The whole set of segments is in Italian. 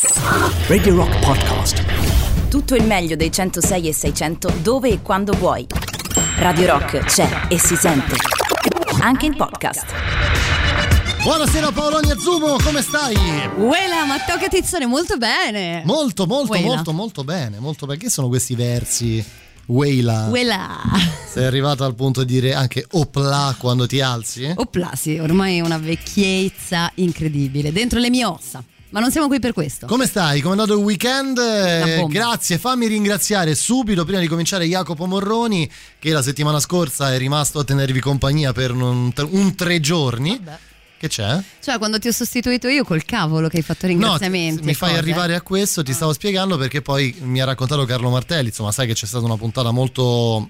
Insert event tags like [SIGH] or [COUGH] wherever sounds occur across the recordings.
Radio Rock Podcast. Tutto il meglio dei 106 e 600 dove e quando vuoi. Radio Rock c'è e si sente. Anche in podcast. Buonasera Paolonia Zumo, come stai? Uela, Matteo Catizzone, molto bene. Molto, molto, Uela. molto, molto bene, molto bene. Che sono questi versi? Weila. Uela. Sei arrivato al punto di dire anche opla quando ti alzi? Opla, sì, ormai è una vecchiezza incredibile, dentro le mie ossa. Ma non siamo qui per questo. Come stai? Come è andato il weekend? Grazie, fammi ringraziare subito prima di cominciare Jacopo Morroni che la settimana scorsa è rimasto a tenervi compagnia per un, un tre giorni. Vabbè. Che c'è? Cioè, quando ti ho sostituito io col cavolo che hai fatto No, ringraziamenti. mi e fai cose. arrivare a questo, ti stavo spiegando perché poi mi ha raccontato Carlo Martelli, insomma sai che c'è stata una puntata molto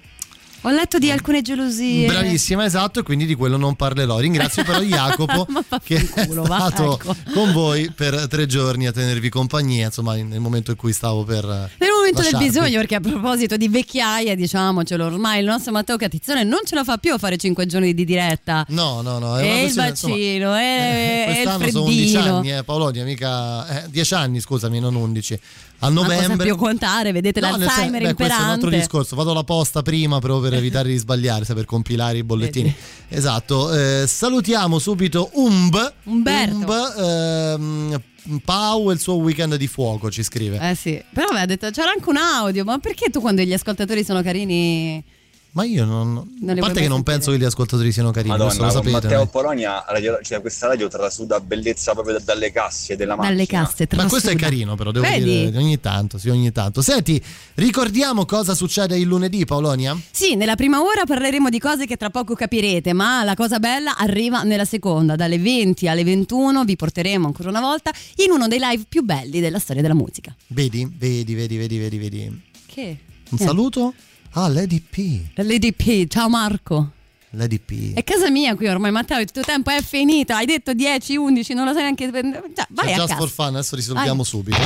Ho letto di alcune gelosie. Bravissima, esatto, e quindi di quello non parlerò. Ringrazio però [LAUGHS] Jacopo che è vaffanculo, va, stato ecco. con voi per tre giorni a tenervi compagnia, insomma, nel momento in cui stavo per... Nel momento del bisogno, perché a proposito di vecchiaia, diciamocelo, ormai il nostro Matteo Catizzone non ce la fa più a fare cinque giorni di diretta. No, no, no. E il questione, insomma, vaccino, e, e il Quest'anno sono 11 freddino. anni, eh, Paolonia, mica... Eh, 10 anni, scusami, non 11. A novembre... più contare, vedete No, l'Alzheimer beh, questo è un altro discorso. Vado alla posta prima proprio per evitare di sbagliare, per compilare i bollettini. Esatto. eh, salutiamo subito Umb. Umberto. Umb, ehm, Pau e il suo weekend di fuoco, ci scrive. Eh sì, però aveva detto c'era anche un audio, ma perché tu quando gli ascoltatori sono carini Ma io non. Non a parte che non sentire? penso che gli ascoltatori siano carini, lo Madonna, con sapete. Matteo no? Polonia, radio- cioè, questa radio trasuda bellezza proprio da- dalle casse della macchina. dalle casse Ma questo è trasuda. carino, però devo Vedi? dire ogni tanto, sì, ogni tanto. Senti, ricordiamo cosa succede il lunedì, Paolonia? Sì, nella prima ora parleremo di cose che tra poco capirete, ma la cosa bella arriva nella seconda, dalle 20 alle 21 vi porteremo ancora una volta in uno dei live più belli della storia della musica. Vedi, vedi, vedi, vedi, vedi, vedi. Che? Un saluto? Ah, Lady P. Lady P, ciao Marco. Lady P. È casa mia qui ormai, Matteo, il tuo tempo è finito, hai detto 10, 11, non lo sai neanche... Già, vai just casa. for fun, adesso risolviamo Vai. subito.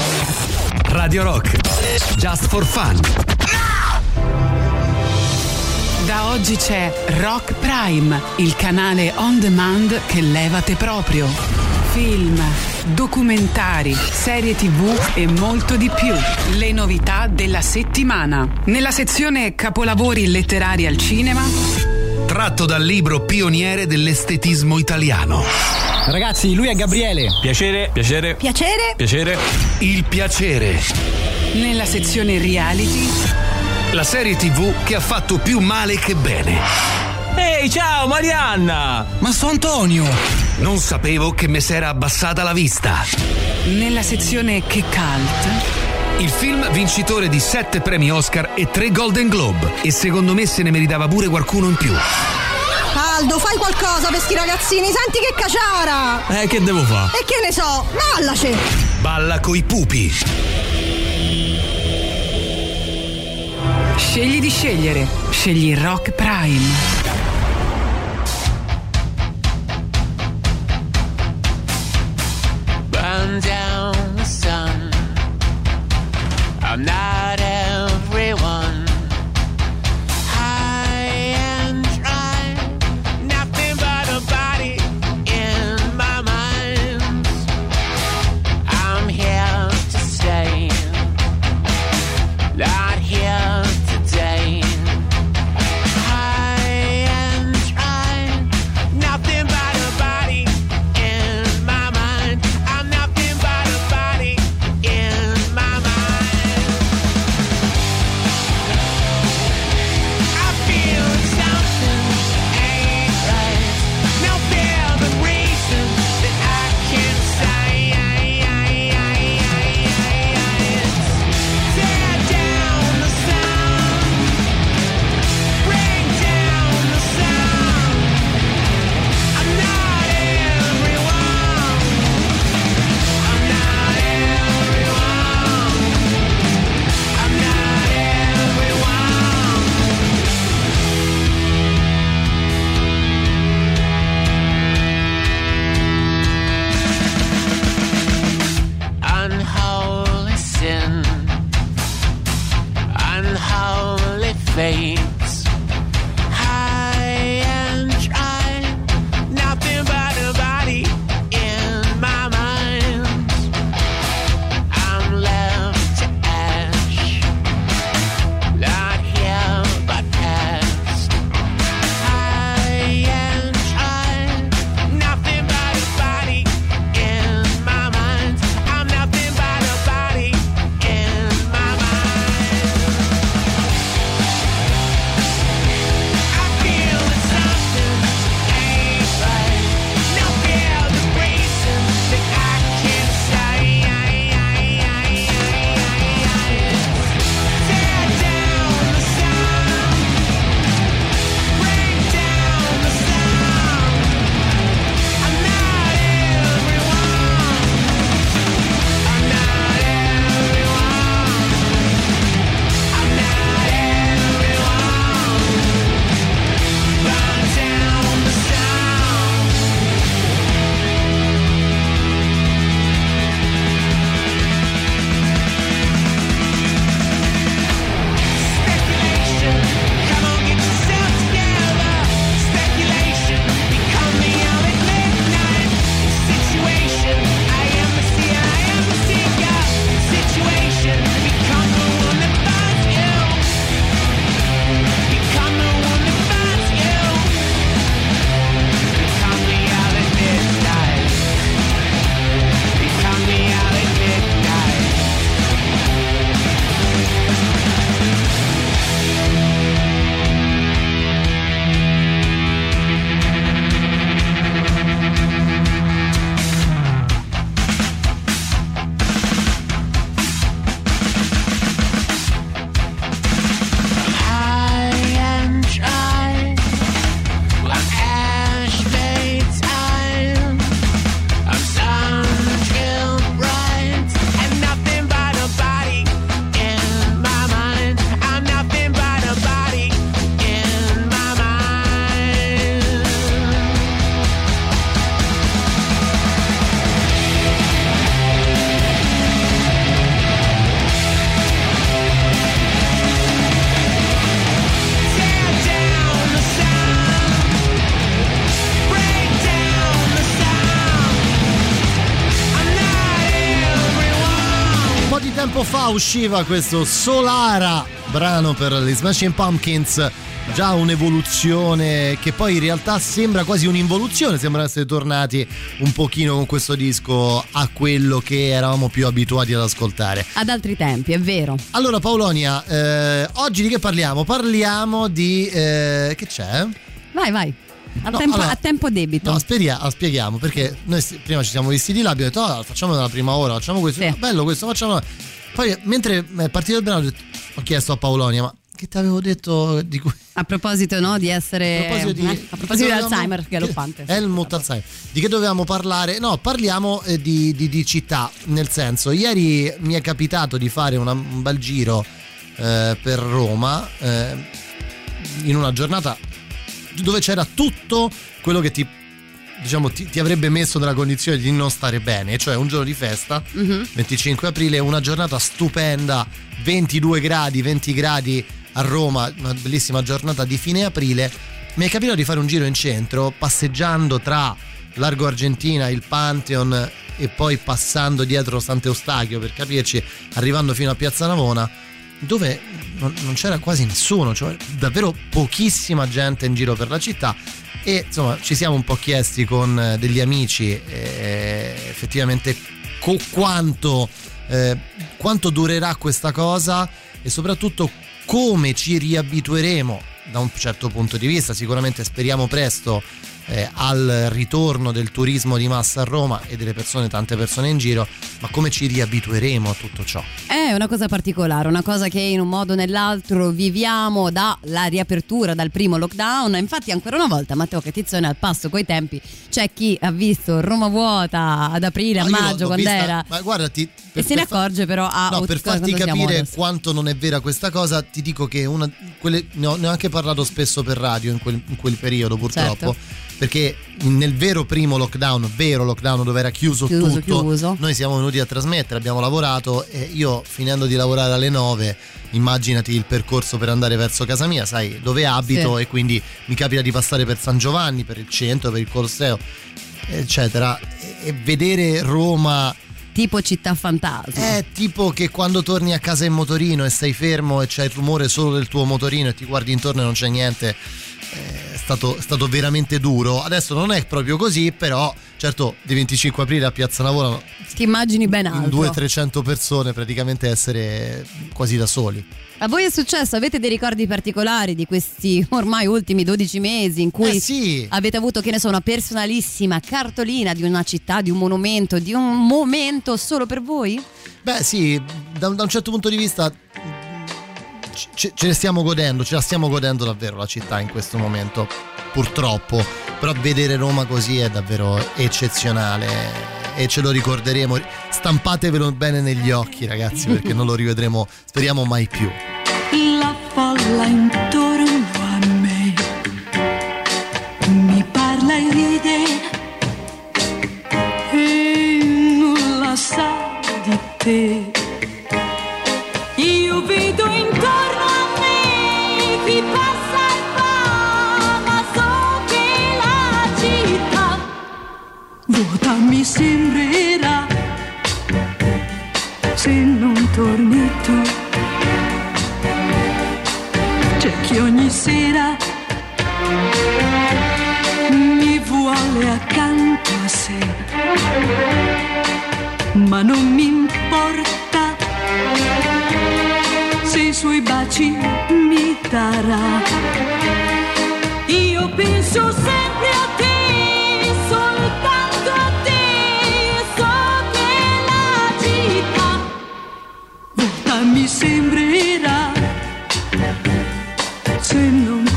Radio Rock. Just for fun. Da oggi c'è Rock Prime, il canale on demand che levate proprio. Film, documentari, serie tv e molto di più. Le novità della settimana. Nella sezione Capolavori letterari al cinema, Tratto dal libro pioniere dell'estetismo italiano. Ragazzi, lui è Gabriele. Piacere, piacere, Piacere? piacere. Il piacere. nella sezione reality, La serie TV che ha fatto più male che bene. Ehi, ciao Marianna! Ma so Antonio. Non sapevo che mi s'era abbassata la vista. nella sezione Che Cult, Il film vincitore di 7 premi Oscar e 3 Golden Globe. E secondo me se ne meritava pure qualcuno in più. Aldo, fai qualcosa per sti ragazzini, senti che caciara! Eh, che devo fare? E che ne so, ballaci! Balla coi pupi. scegli di scegliere. Scegli Rock Prime. Usciva questo Solara, brano per gli Smashing Pumpkins. Già un'evoluzione che poi in realtà sembra quasi un'involuzione, sembra essere tornati un pochino con questo disco a quello che eravamo più abituati ad ascoltare. Ad altri tempi, è vero. Allora Paolonia, eh, oggi di che parliamo? Parliamo di... eh, che c'è? Vai, vai. A, No, tempo, allora- a tempo debito. No, speria- ah, spieghiamo perché noi prima ci siamo visti di là, abbiamo detto "Ah, facciamo nella prima ora, facciamo questo, Sì. bello questo, facciamo. Poi mentre è partito il brano ho, chiesto a Paolonia, ma che ti avevo detto di cui... A proposito no, di essere... A proposito di, eh, a proposito di Alzheimer galoppante. Helmut Alzheimer. Di che dovevamo parlare? No, parliamo eh, di, di- di città, nel senso, ieri mi è capitato di fare una- un bel giro eh, per Roma eh, in una giornata dove c'era tutto quello che ti, diciamo, ti, ti avrebbe messo nella condizione di non stare bene, cioè un giorno di festa, Mhm. 25 aprile, una giornata stupenda, 22 gradi, 20 gradi a Roma, una bellissima giornata di fine aprile. Mi è capitato di fare un giro in centro, passeggiando tra Largo Argentina, il Pantheon e poi passando dietro Sant'Eustachio per capirci, arrivando fino a Piazza Navona, dove non, non c'era quasi nessuno, cioè davvero pochissima gente in giro per la città. E insomma ci siamo un po' chiesti con eh, degli amici eh, effettivamente co- quanto, eh, quanto durerà questa cosa e soprattutto come ci riabitueremo da un certo punto di vista. Sicuramente speriamo presto eh, al ritorno del turismo di massa a Roma e delle persone, tante persone in giro, ma come ci riabitueremo a tutto ciò? È una cosa particolare, una cosa che in un modo o nell'altro viviamo dalla riapertura, dal primo lockdown. Infatti, ancora una volta, Matteo Catizzone al passo coi tempi. C'è chi ha visto Roma vuota ad aprile, a Ma maggio, quando vista- era. Ma guarda, ti- E se ne accorge però a No, per farti capire adesso. quanto non è vera questa cosa, ti dico che una, quelle- ne, ho, ne ho anche parlato spesso per radio in quel, in quel periodo, purtroppo. Certo. Perché nel vero primo lockdown, vero lockdown dove era chiuso, Chiuso, tutto, chiuso. noi siamo venuti a trasmettere, abbiamo lavorato e io finendo di lavorare alle 9, immaginati il percorso per andare verso casa mia, sai dove abito Sì. e quindi mi capita di passare per San Giovanni, per il centro, per il Colosseo, eccetera. E vedere Roma Tipo città fantasma. è tipo che quando torni a casa in motorino e sei fermo e c'è il rumore solo del tuo motorino e ti guardi intorno e non c'è niente, eh, è stato, è stato veramente duro. Adesso non è proprio così, però certo di 25 aprile a Piazza Navona Ti immagini ben altro. 200-300 persone praticamente essere quasi da soli. A voi è successo? Avete dei ricordi particolari di questi ormai ultimi 12 mesi in cui Eh sì. avete avuto, che ne so, una personalissima cartolina di una città, di un monumento, di un momento solo per voi? Beh sì, da, da un certo punto di vista ce, ce ne stiamo godendo, ce la stiamo godendo davvero la città in questo momento, purtroppo, però vedere Roma così è davvero eccezionale e ce lo ricorderemo, stampatevelo bene negli occhi ragazzi perché non lo rivedremo, speriamo mai più. La folla intorno a me mi parla e ride e nulla sa di te. Sembrerà se non torni tu. C'è chi ogni sera mi vuole accanto a sé, ma non mi importa se i suoi baci mi darà. Io penso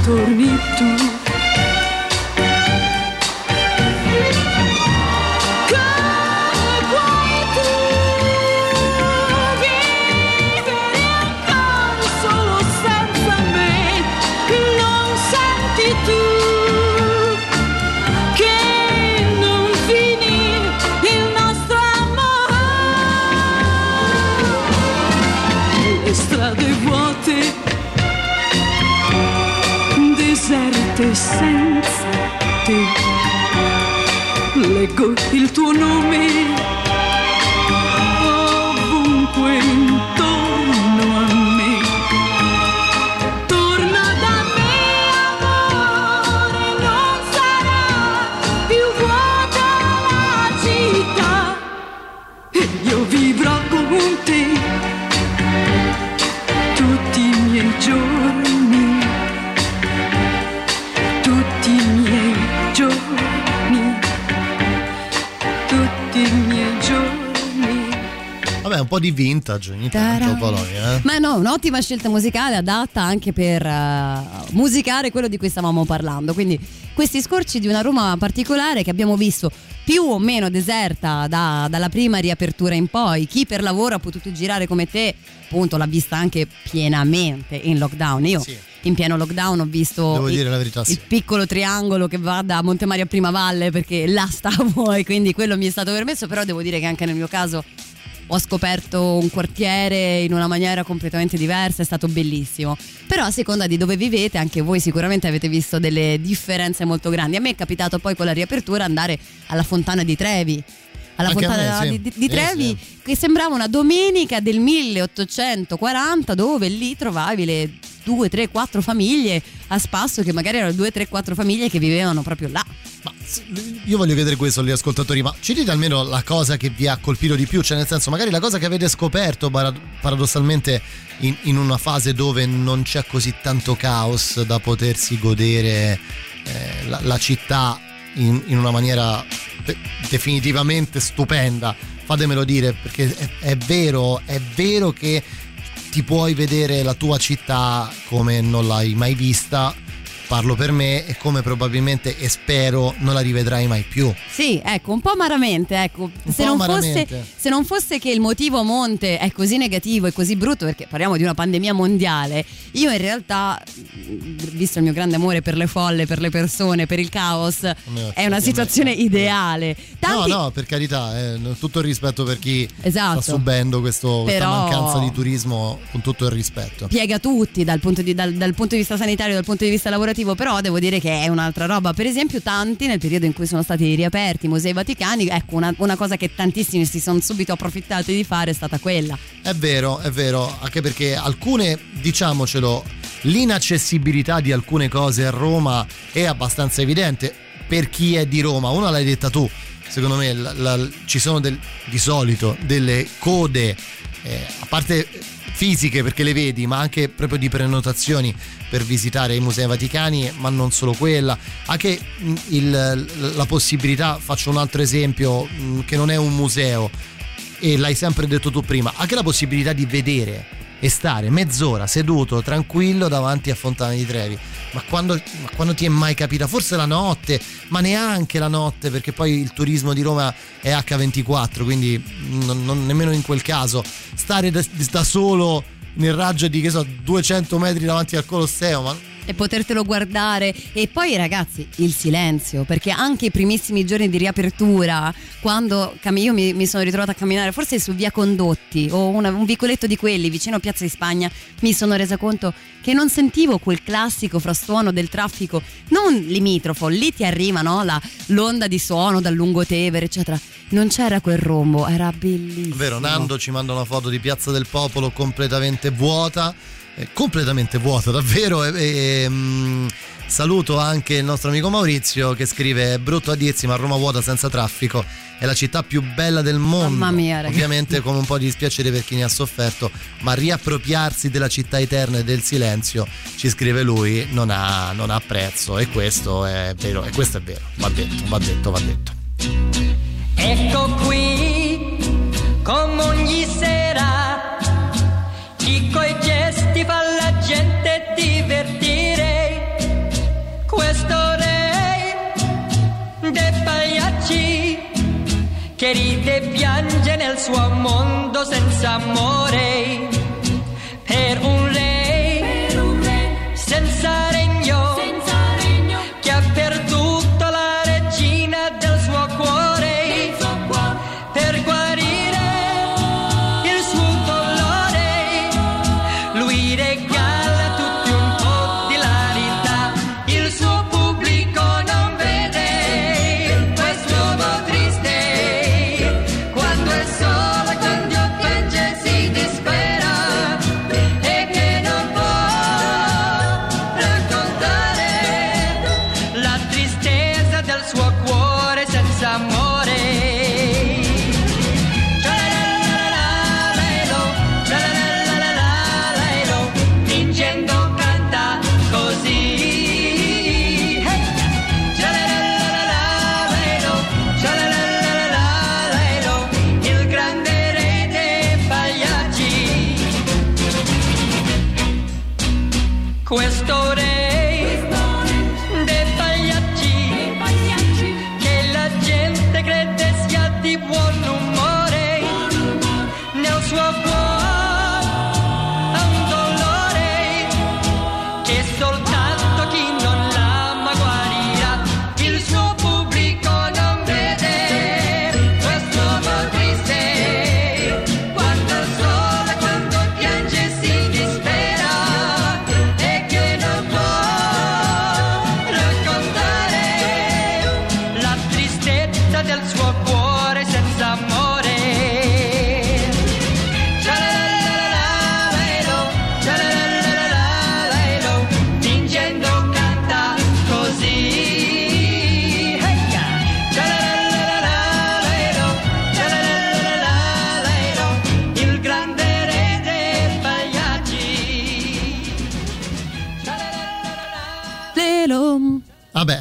non senza te. Leggo il tuo nome po' di vintage ogni tanto, Polonia. Eh? Ma no, un'ottima scelta musicale adatta anche per eh, musicare quello di cui stavamo parlando. Quindi questi scorci di una Roma particolare che abbiamo visto più o meno deserta da- dalla prima riapertura in poi. Chi per lavoro ha potuto girare come te, appunto, l'ha vista anche pienamente in lockdown. Io in pieno lockdown ho visto il, verità, sì. il piccolo triangolo che va da Montemario a Prima Valle perché là stavo [LAUGHS] e quindi quello mi è stato permesso, però devo dire che anche nel mio caso ho scoperto un quartiere in una maniera completamente diversa, è stato bellissimo. Però a seconda di dove vivete, anche voi sicuramente avete visto delle differenze molto grandi. A me è capitato poi con la riapertura andare alla Fontana di Trevi. Alla Anche Fontana me, sì. di, di- di Sì, Trevi, che sembrava una domenica del 1840, dove lì trovavi le 2, 3, 4 famiglie a spasso, che magari erano 2, 3, 4 famiglie che vivevano proprio là. Io voglio chiedere questo agli ascoltatori, ma ci dite almeno la cosa che vi ha colpito di più, cioè nel senso magari la cosa che avete scoperto parad- paradossalmente in, in una fase dove non c'è così tanto caos da potersi godere eh, la, la città in, in una maniera de- definitivamente stupenda. Fatemelo dire perché è, è vero, è vero che ti puoi vedere la tua città come non l'hai mai vista. Parlo per me e come probabilmente e spero non la rivedrai mai più. Sì, ecco, un po' amaramente, ecco. Se po' non, fosse, amaramente. se non fosse che il motivo monte è così negativo e così brutto, perché parliamo di una pandemia mondiale, io in realtà, visto il mio grande amore per le folle, per le persone, per il caos, è una situazione ideale. Tanti, No, no, per carità, eh, tutto il rispetto per chi Esatto. sta subendo questo- questa Però- mancanza di turismo, con tutto il rispetto. piega tutti dal punto, di, dal- dal punto di vista sanitario, dal punto di vista lavorativo, però devo dire che è un'altra roba. Per esempio, tanti nel periodo in cui sono stati riaperti i musei vaticani, ecco, una, una cosa che tantissimi si sono subito approfittati di fare è stata quella. È vero, è vero, anche perché alcune, diciamocelo, l'inaccessibilità di alcune cose a Roma è abbastanza evidente per chi è di Roma. Una l'hai detta tu, secondo me la- la- ci sono del- di solito delle code, eh, a parte fisiche perché le vedi, ma anche proprio di prenotazioni per visitare i musei vaticani, ma non solo quella, anche mh, il- la possibilità, faccio un altro esempio, mh, che non è un museo, e l'hai sempre detto tu prima, anche la possibilità di vedere e stare mezz'ora seduto tranquillo davanti a Fontana di Trevi. Ma quando, ma quando ti è mai capita? Forse la notte, ma neanche la notte, perché poi il turismo di Roma è H24, quindi non- non- nemmeno in quel caso. Stare da, da solo nel raggio di che so, 200 metri davanti al Colosseo, ma e potertelo guardare. E poi ragazzi il silenzio perché anche i primissimi giorni di riapertura quando io mi, mi sono ritrovata a camminare forse su via Condotti o una- un vicoletto di quelli vicino a Piazza di Spagna mi sono resa conto che non sentivo quel classico frastuono del traffico non limitrofo lì ti arriva no, la- l'onda di suono dal lungotevere eccetera. Non c'era quel rombo era bellissimo. Vero, Nando ci manda una foto di Piazza del Popolo completamente vuota, completamente vuota davvero. E, e, mm, saluto anche il nostro amico Maurizio che scrive: "È brutto a dirsi, ma Roma vuota senza traffico è la città più bella del mondo. Mamma mia, ragazzi. Ovviamente con un po' di dispiacere per chi ne ha sofferto, ma riappropriarsi della città eterna e del silenzio, ci scrive lui, non ha, non ha prezzo. E questo è vero, e questo è vero. Va detto, va detto, va detto. Ecco qui, come ogni sera, che e piange nel suo mondo senza amore.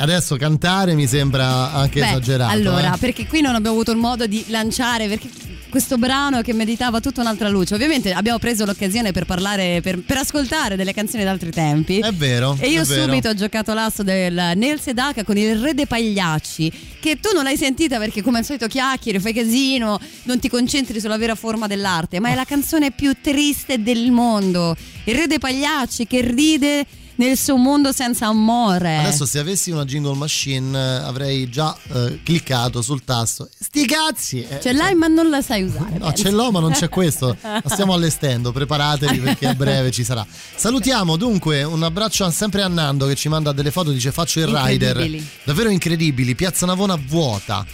Adesso cantare mi sembra anche Beh, esagerato. Allora, eh. perché qui non abbiamo avuto il modo di lanciare perché questo brano che meditava tutta un'altra luce. Ovviamente abbiamo preso l'occasione per parlare, per, per ascoltare delle canzoni d'altri tempi. È vero. E io è vero. subito ho giocato l'asso del Neil Sedaka con il Re dei Pagliacci, che tu non l'hai sentita perché come al solito chiacchieri, fai casino, non ti concentri sulla vera forma dell'arte, ma è la canzone più triste del mondo. Il Re dei Pagliacci che ride nel suo mondo senza amore. Adesso se avessi una jingle machine eh, avrei già eh, cliccato sul tasto. Sti cazzi! eh, Ce l'hai ma non la sai usare. No, ce l'ho, ma non c'è questo. [LAUGHS] La stiamo allestendo, preparatevi perché a breve ci sarà. Salutiamo dunque un abbraccio sempre a Nando che ci manda delle foto, dice faccio il rider. Davvero incredibili. Piazza Navona vuota,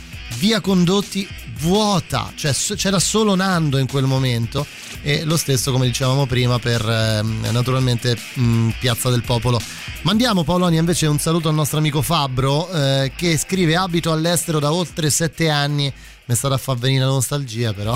via Condotti vuota, cioè c'era solo Nando in quel momento e lo stesso come dicevamo prima per ehm, naturalmente mh, Piazza del Popolo. Mandiamo Paolonia invece un saluto al nostro amico Fabbro eh, che scrive abito all'estero da oltre sette anni. Mi è stata a far venire la nostalgia però.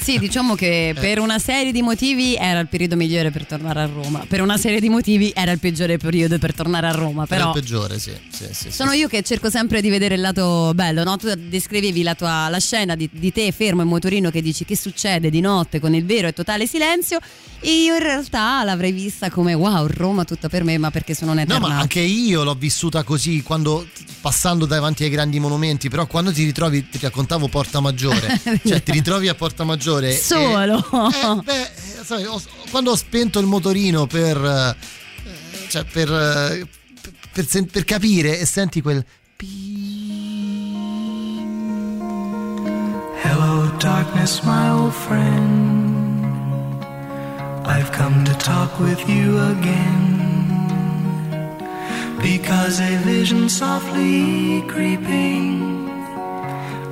Sì, diciamo che [LAUGHS] per una serie di motivi era il periodo migliore per tornare a Roma. Per una serie di motivi era il peggiore periodo per tornare a Roma. Era Però il peggiore, sì. sì, sì, sì. sono io che cerco sempre di vedere il lato bello, no? Tu descrivevi la, tua, la scena di, di te fermo in motorino che dici che succede di notte con il vero e totale silenzio. E io in realtà l'avrei vista come wow, Roma tutta per me, ma perché sono un No, eternato. ma anche io l'ho vissuta così quando passando davanti ai grandi monumenti, però quando ti ritrovi, ti raccontavo Porta Maggiore, cioè ti ritrovi a Porta Maggiore. e- Solo. eh, beh, eh, sai, ho- quando ho spento il motorino per, eh, cioè per, eh, per sen- per capire e senti quel Hello, darkness, my old friend. I've come to talk with you again. Because a vision softly creeping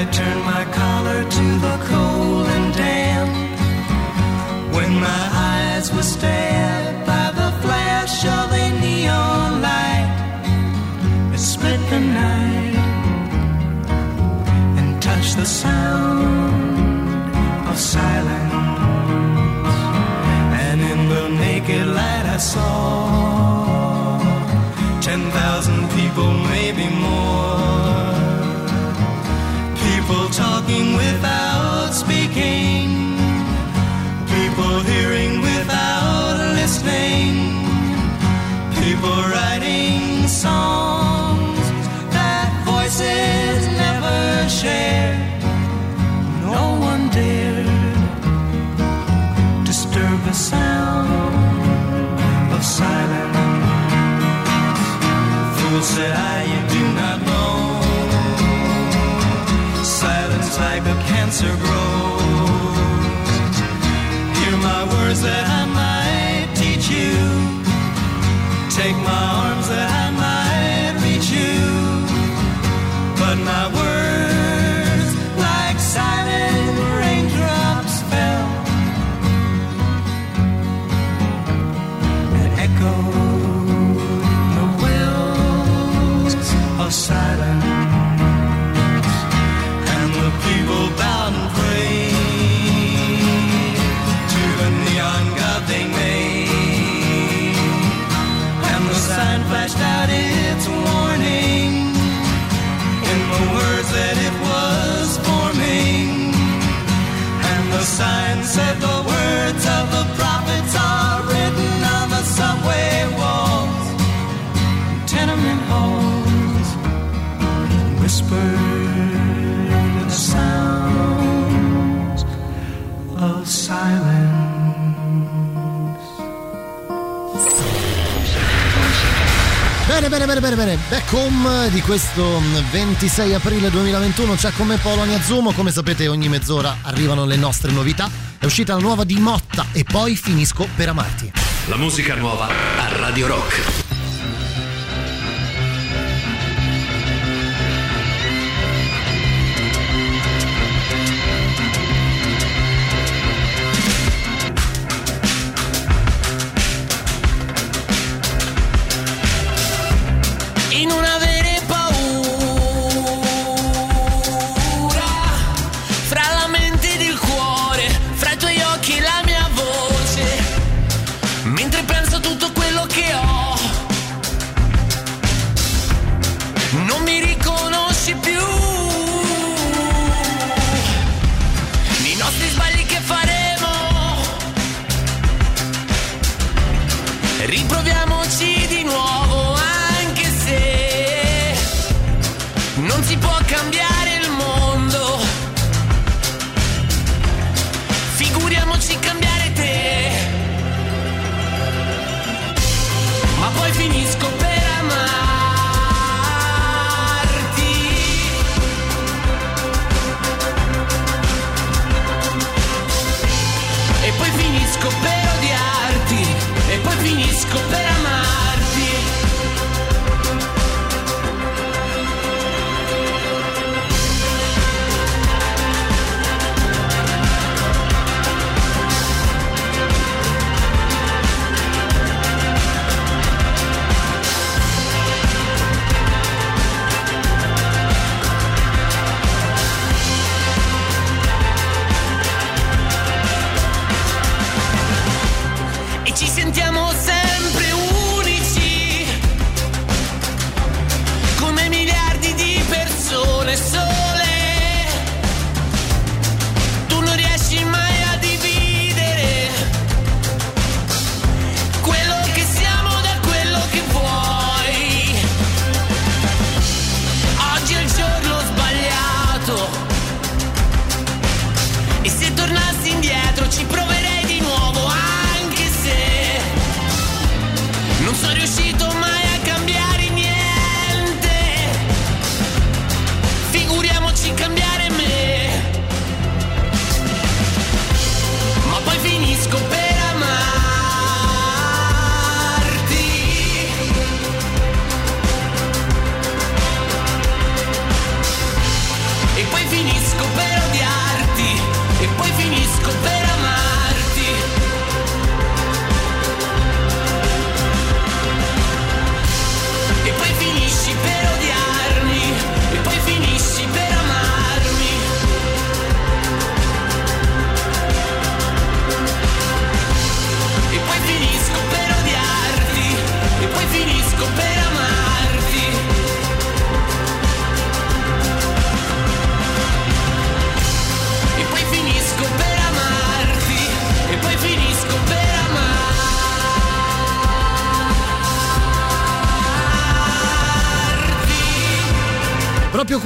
I turned my collar to the cold and damp. When my eyes were stared by the flash of a neon light that split the night and touched the sound of silence. And in the naked light I saw a Bene, bene. Back home di questo 26 aprile 2021 c'è con me Polo Agnazumo. Come sapete ogni mezz'ora arrivano le nostre novità. È uscita la nuova di Motta e poi finisco per amarti. La musica nuova a Radio Rock.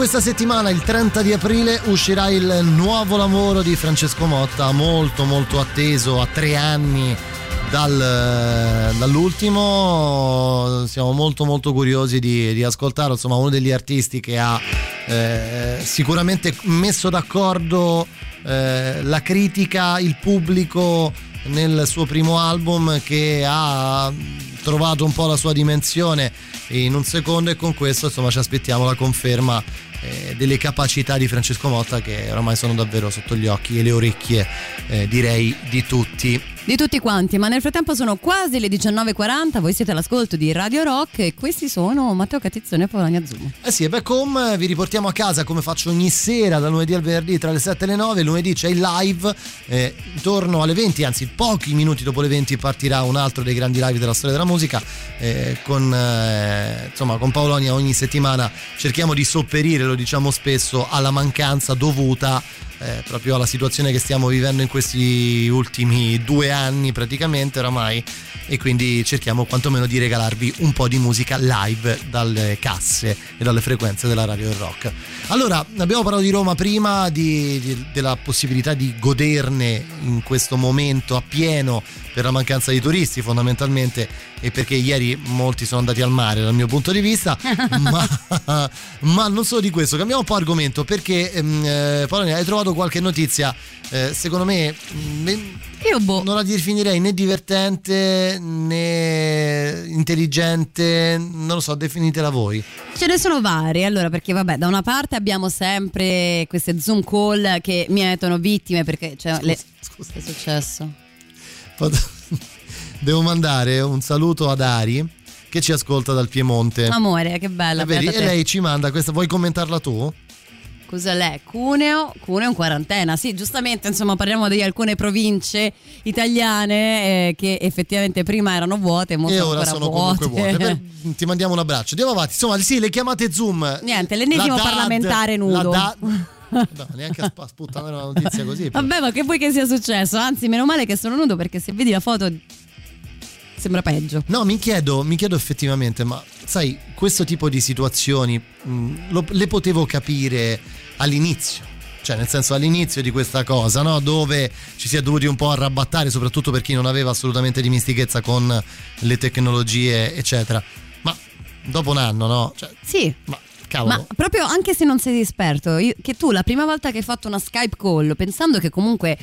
Questa settimana, il 30 di aprile, uscirà il nuovo lavoro di Francesco Motta, molto molto atteso a tre anni dal- dall'ultimo. Siamo molto molto curiosi di, di ascoltarlo, insomma uno degli artisti che ha eh, sicuramente messo d'accordo eh, la critica, il pubblico nel suo primo album che ha trovato un po' la sua dimensione in un secondo e con questo insomma ci aspettiamo la conferma delle capacità di Francesco Motta che oramai sono davvero sotto gli occhi e le orecchie eh, direi di tutti. Di tutti quanti, ma nel frattempo sono quasi le 19.40, voi siete all'ascolto di Radio Rock e questi sono Matteo Catizzone e Polonia Zoom. Eh sì, e back home vi riportiamo a casa come faccio ogni sera dal lunedì al venerdì tra le 7 e le 9. Lunedì c'è il live, eh, intorno alle 20, anzi pochi minuti dopo le 20 partirà un altro dei grandi live della storia della musica. eh, con, eh, insomma, con Paolonia ogni settimana cerchiamo di sopperire, lo diciamo spesso, alla mancanza dovuta eh, proprio alla situazione che stiamo vivendo in questi ultimi due anni praticamente oramai e quindi cerchiamo quantomeno di regalarvi un po' di musica live dalle casse e dalle frequenze della radio del rock. Allora, abbiamo parlato di Roma prima, di- di- della possibilità di goderne in questo momento appieno per la mancanza di turisti fondamentalmente e perché ieri molti sono andati al mare dal mio punto di vista, [LAUGHS] ma, ma non solo di questo, cambiamo un po' argomento perché ehm, eh, Polonia hai trovato qualche notizia, eh, secondo me mm, Io boh. non la definirei né divertente né intelligente, non lo so, definitela voi. Ce ne sono varie, allora perché vabbè da una parte abbiamo sempre queste Zoom call che mietono vittime perché cioè, le... scusa. che è successo? Devo mandare un saluto ad Ari che ci ascolta dal Piemonte. Amore, che bella. E lei ci manda questa, vuoi commentarla tu? Cosa lei? Cuneo, Cuneo in quarantena. Sì, giustamente, insomma, parliamo di alcune province italiane eh, che effettivamente prima erano vuote, mo e ora sono vuote. comunque vuote. Per- [LAUGHS] ti mandiamo un abbraccio. Andiamo avanti. Insomma, sì, le chiamate Zoom. Niente, l'ennesimo La parlamentare la nudo. DAD [LAUGHS] No, neanche a sp- sputtare una notizia così. però. Vabbè, ma che vuoi che sia successo? Anzi, meno male che sono nudo perché se vedi la foto sembra peggio. No, mi chiedo, mi chiedo effettivamente, ma sai, questo tipo di situazioni mh, lo- le potevo capire all'inizio. Cioè, nel senso, all'inizio di questa cosa, no? Dove ci si è dovuti un po' arrabattare, soprattutto per chi non aveva assolutamente dimistichezza con le tecnologie, eccetera. Ma dopo un anno, no? Cioè, Sì. ma cavolo. Ma proprio anche se non sei esperto, io- che tu la prima volta che hai fatto una Skype call, pensando che comunque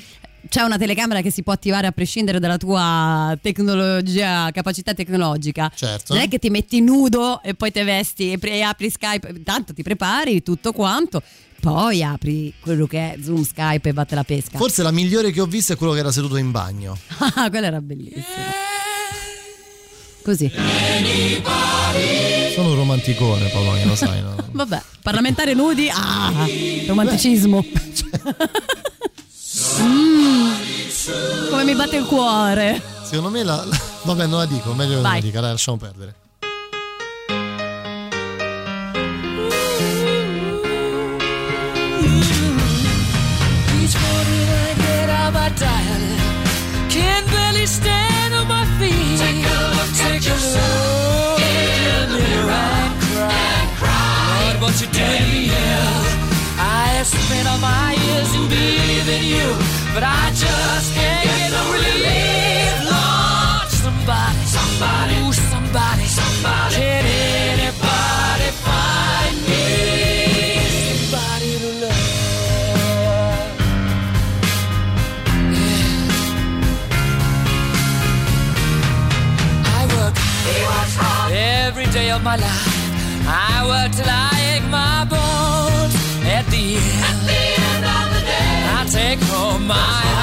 c'è una telecamera che si può attivare a prescindere dalla tua tecnologia, capacità tecnologica, Certo. non è che ti metti nudo e poi te vesti e, e apri Skype, tanto ti prepari tutto quanto, poi apri quello che è Zoom, Skype e vatte la pesca. Forse la migliore che ho visto è quello che era seduto in bagno. Ah, quello era bellissimo. Così. Sono un romanticone, Paolonia, lo sai, no? [LAUGHS] Vabbè, parlamentare nudi, ah, romanticismo. [LAUGHS] Mm, come mi batte il cuore. Secondo me la, la- Vabbè, non la dico, meglio che non la dica, dai, lasciamo perdere. Diet. Can barely stand on my feet. Take a look Take a look in the mirror and cry. Lord, what you doing here? I have spent all my years in believing you, but I just can't get no relief. Lord, somebody, somebody, somebody, of my life. I work till I ache my bones. At the end, of the day, I take home my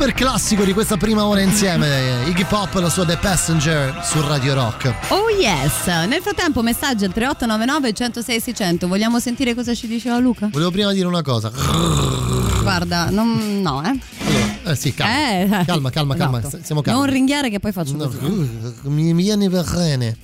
super classico di questa prima ora insieme, Iggy Pop e la sua The Passenger su Radio Rock. Oh yes! Nel frattempo messaggio al 3899 106 600. Vogliamo sentire cosa ci diceva Luca? Volevo prima dire una cosa. Guarda, non, no, eh. Eh sì, calma. Eh, calma, calma, calma. esatto. Siamo calmi. Non ringhiare che poi faccio No, così. uh, mi, mi viene bene.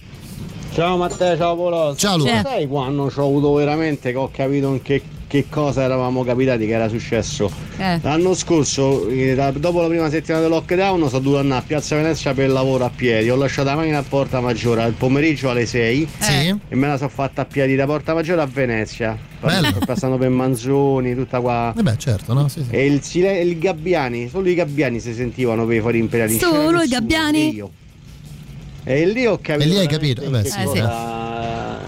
Ciao Matteo, ciao Polo. Ciao Luca. Sai quando ci ho avuto veramente che ho capito in che, che cosa eravamo capitati, che era successo? Eh. L'anno scorso, eh, dopo la prima settimana del lockdown, sono dovuto andare a Piazza Venezia per lavoro a piedi. Ho lasciato la macchina a Porta Maggiore al pomeriggio alle 6 Sì. e me la sono fatta a piedi da Porta Maggiore a Venezia. Bello. Passando per Manzoni, tutta qua. Eh beh, certo, no? Sì, sì. E il, sile- i gabbiani, solo i gabbiani si sentivano per i fuori imperiali. Solo i gabbiani? io. E lì ho capito. E lì hai capito, eh beh, che sì. cosa-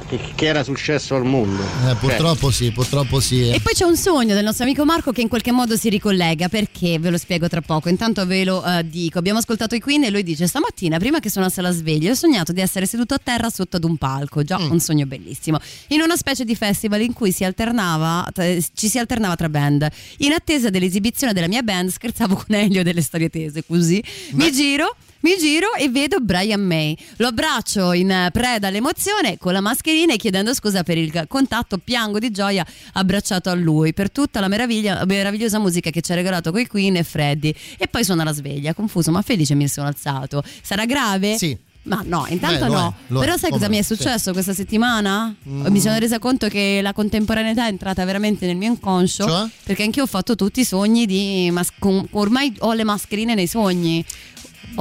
che, che era successo al mondo. Eh, purtroppo sì, purtroppo sì. E poi c'è un sogno del nostro amico Marco che in qualche modo si ricollega perché ve lo spiego tra poco. Intanto ve lo eh, dico. Abbiamo ascoltato i Queen e lui dice: Stamattina, prima che suonasse la sveglia, ho sognato di essere seduto a terra sotto ad un palco. Già, un sogno bellissimo. In una specie di festival in cui si alternava, t- ci si alternava tra band. In attesa dell'esibizione della mia band, scherzavo con Elio delle storie tese. Così mi giro. Mi giro e vedo Brian May. Lo abbraccio in preda all'emozione con la mascherina e chiedendo scusa per il contatto, piango di gioia abbracciato a lui per tutta la meravigliosa musica che ci ha regalato coi Queen e Freddy. E poi suona la sveglia, confuso ma felice mi sono alzato. Sarà grave? Sì. Ma no, intanto Beh, no. è, Però è, sai cosa mi è no, sì. successo questa settimana? Mi sono resa conto che la contemporaneità è entrata veramente nel mio inconscio. Cioè? Perché anch'io ho fatto tutti i sogni di. mas- ormai ho le mascherine nei sogni.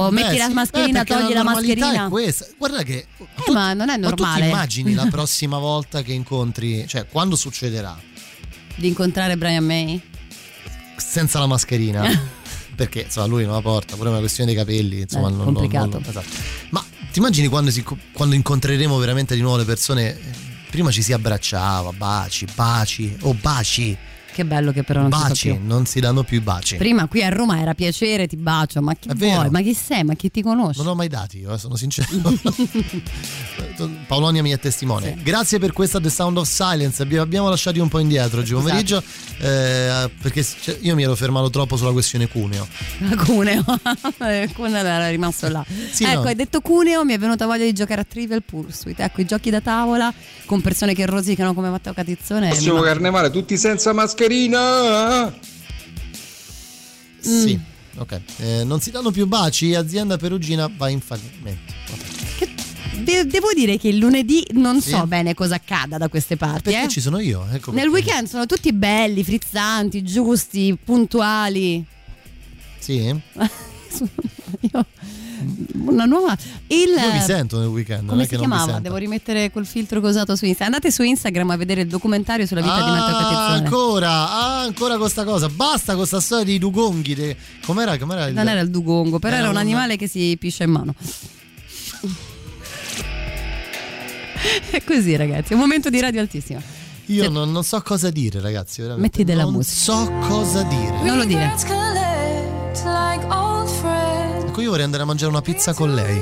O Beh, metti la mascherina, perché togli la, normalità mascherina. È questa. Guarda che Eh, ma non è ma tu ti normale. immagini la [LAUGHS] prossima volta che incontri, cioè quando succederà? Di incontrare Brian May? Senza la mascherina. [LAUGHS] perché insomma lui non la porta, pure una questione dei capelli, insomma, Eh, non- non- complicato. non- esatto. Ma ti immagini quando, si- quando incontreremo veramente di nuovo le persone? eh, Prima ci si abbracciava, baci, baci, o baci, Che bello che però non si baci, più. non si danno più i baci. Prima qui a Roma era piacere, ti bacio, ma chi vuoi? Ma chi sei? Ma chi ti conosce? Non ho mai dati, io, eh, sono sincero. [LAUGHS] Paolonia mi è testimone. Grazie per questa The Sound of Silence. Abbiamo, abbiamo lasciati un po' indietro oggi pomeriggio eh, perché cioè, io mi ero fermato troppo sulla questione Cuneo. [LAUGHS] Cuneo. Eh, Cuneo era rimasto là. Sì, ecco, no. hai detto Cuneo, mi è venuta voglia di giocare a Trivial Pursuit. Ecco, i giochi da tavola con persone che rosicano come Matteo Catizzone. Prossimo mi- carnevale tutti senza mascherina. Sì. Ok. Eh, non si danno più baci, azienda perugina va in fallimento. De- devo dire che il lunedì non Sì? so bene cosa accada da queste parti. Perché eh. ci sono io? Ecco Nel perché. weekend sono tutti belli, frizzanti, giusti, puntuali. Sì? [LAUGHS] Io- una nuova. Il, Io vi sento nel weekend. non Come è si non chiamava? Devo rimettere quel filtro che ho usato su Instagram. Andate su Instagram a vedere il documentario sulla vita di Matteo Ah, Catizzone. ancora, ah, ancora questa cosa. Basta con questa storia dei dugonghi. de- Com'era? Com'era il... Non era il dugongo, però Era era un animale che si piscia in mano. È così, ragazzi. È un momento di radio altissima. Io non, non so cosa dire, ragazzi. veramente. Metti della non musica. so cosa dire. Non lo dire. Ecco, io vorrei andare a mangiare una pizza con lei.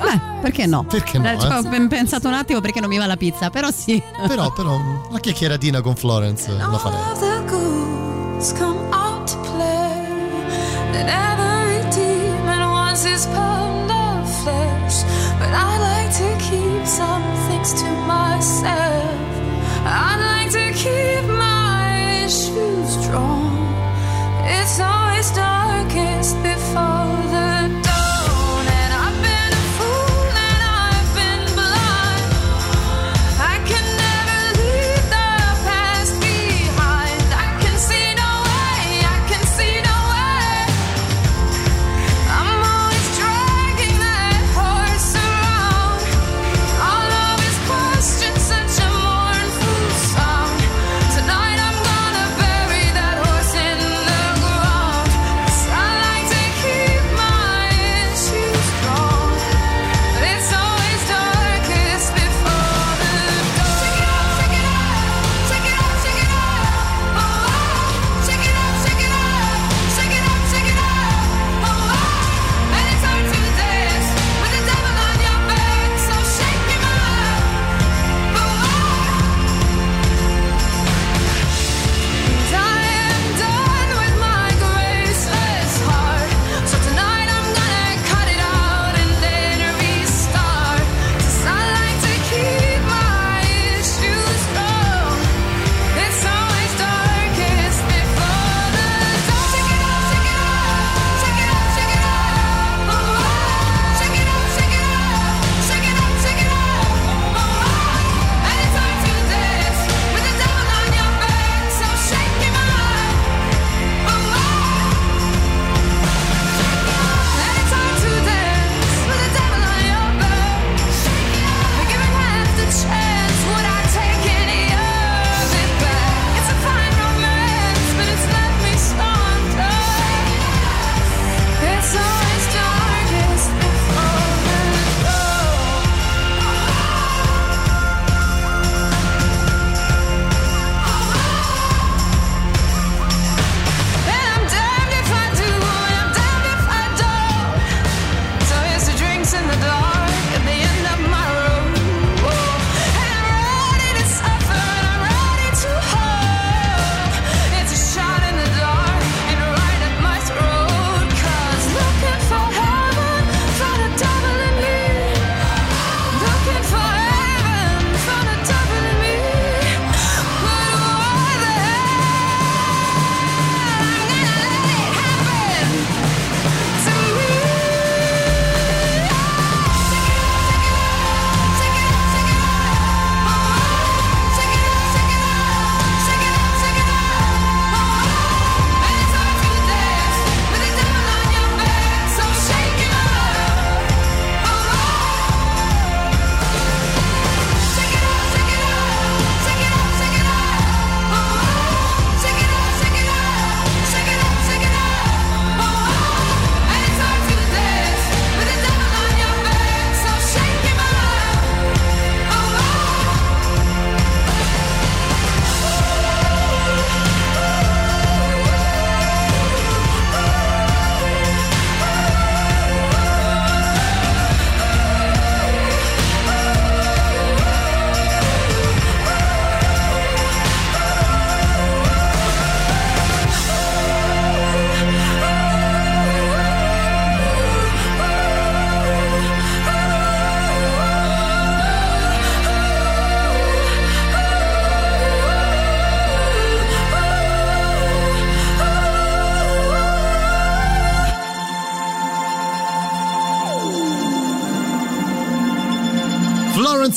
Beh, perché no? Perché no, Eh, ci eh? ho ben pensato un attimo perché non mi va la pizza, però sì. Però, però, la chiacchieratina con Florence la farei. All the ghouls come out to play. And every demon wants his pound of flesh. But I like to keep some things to myself. I like to keep my issues strong. It's always darkest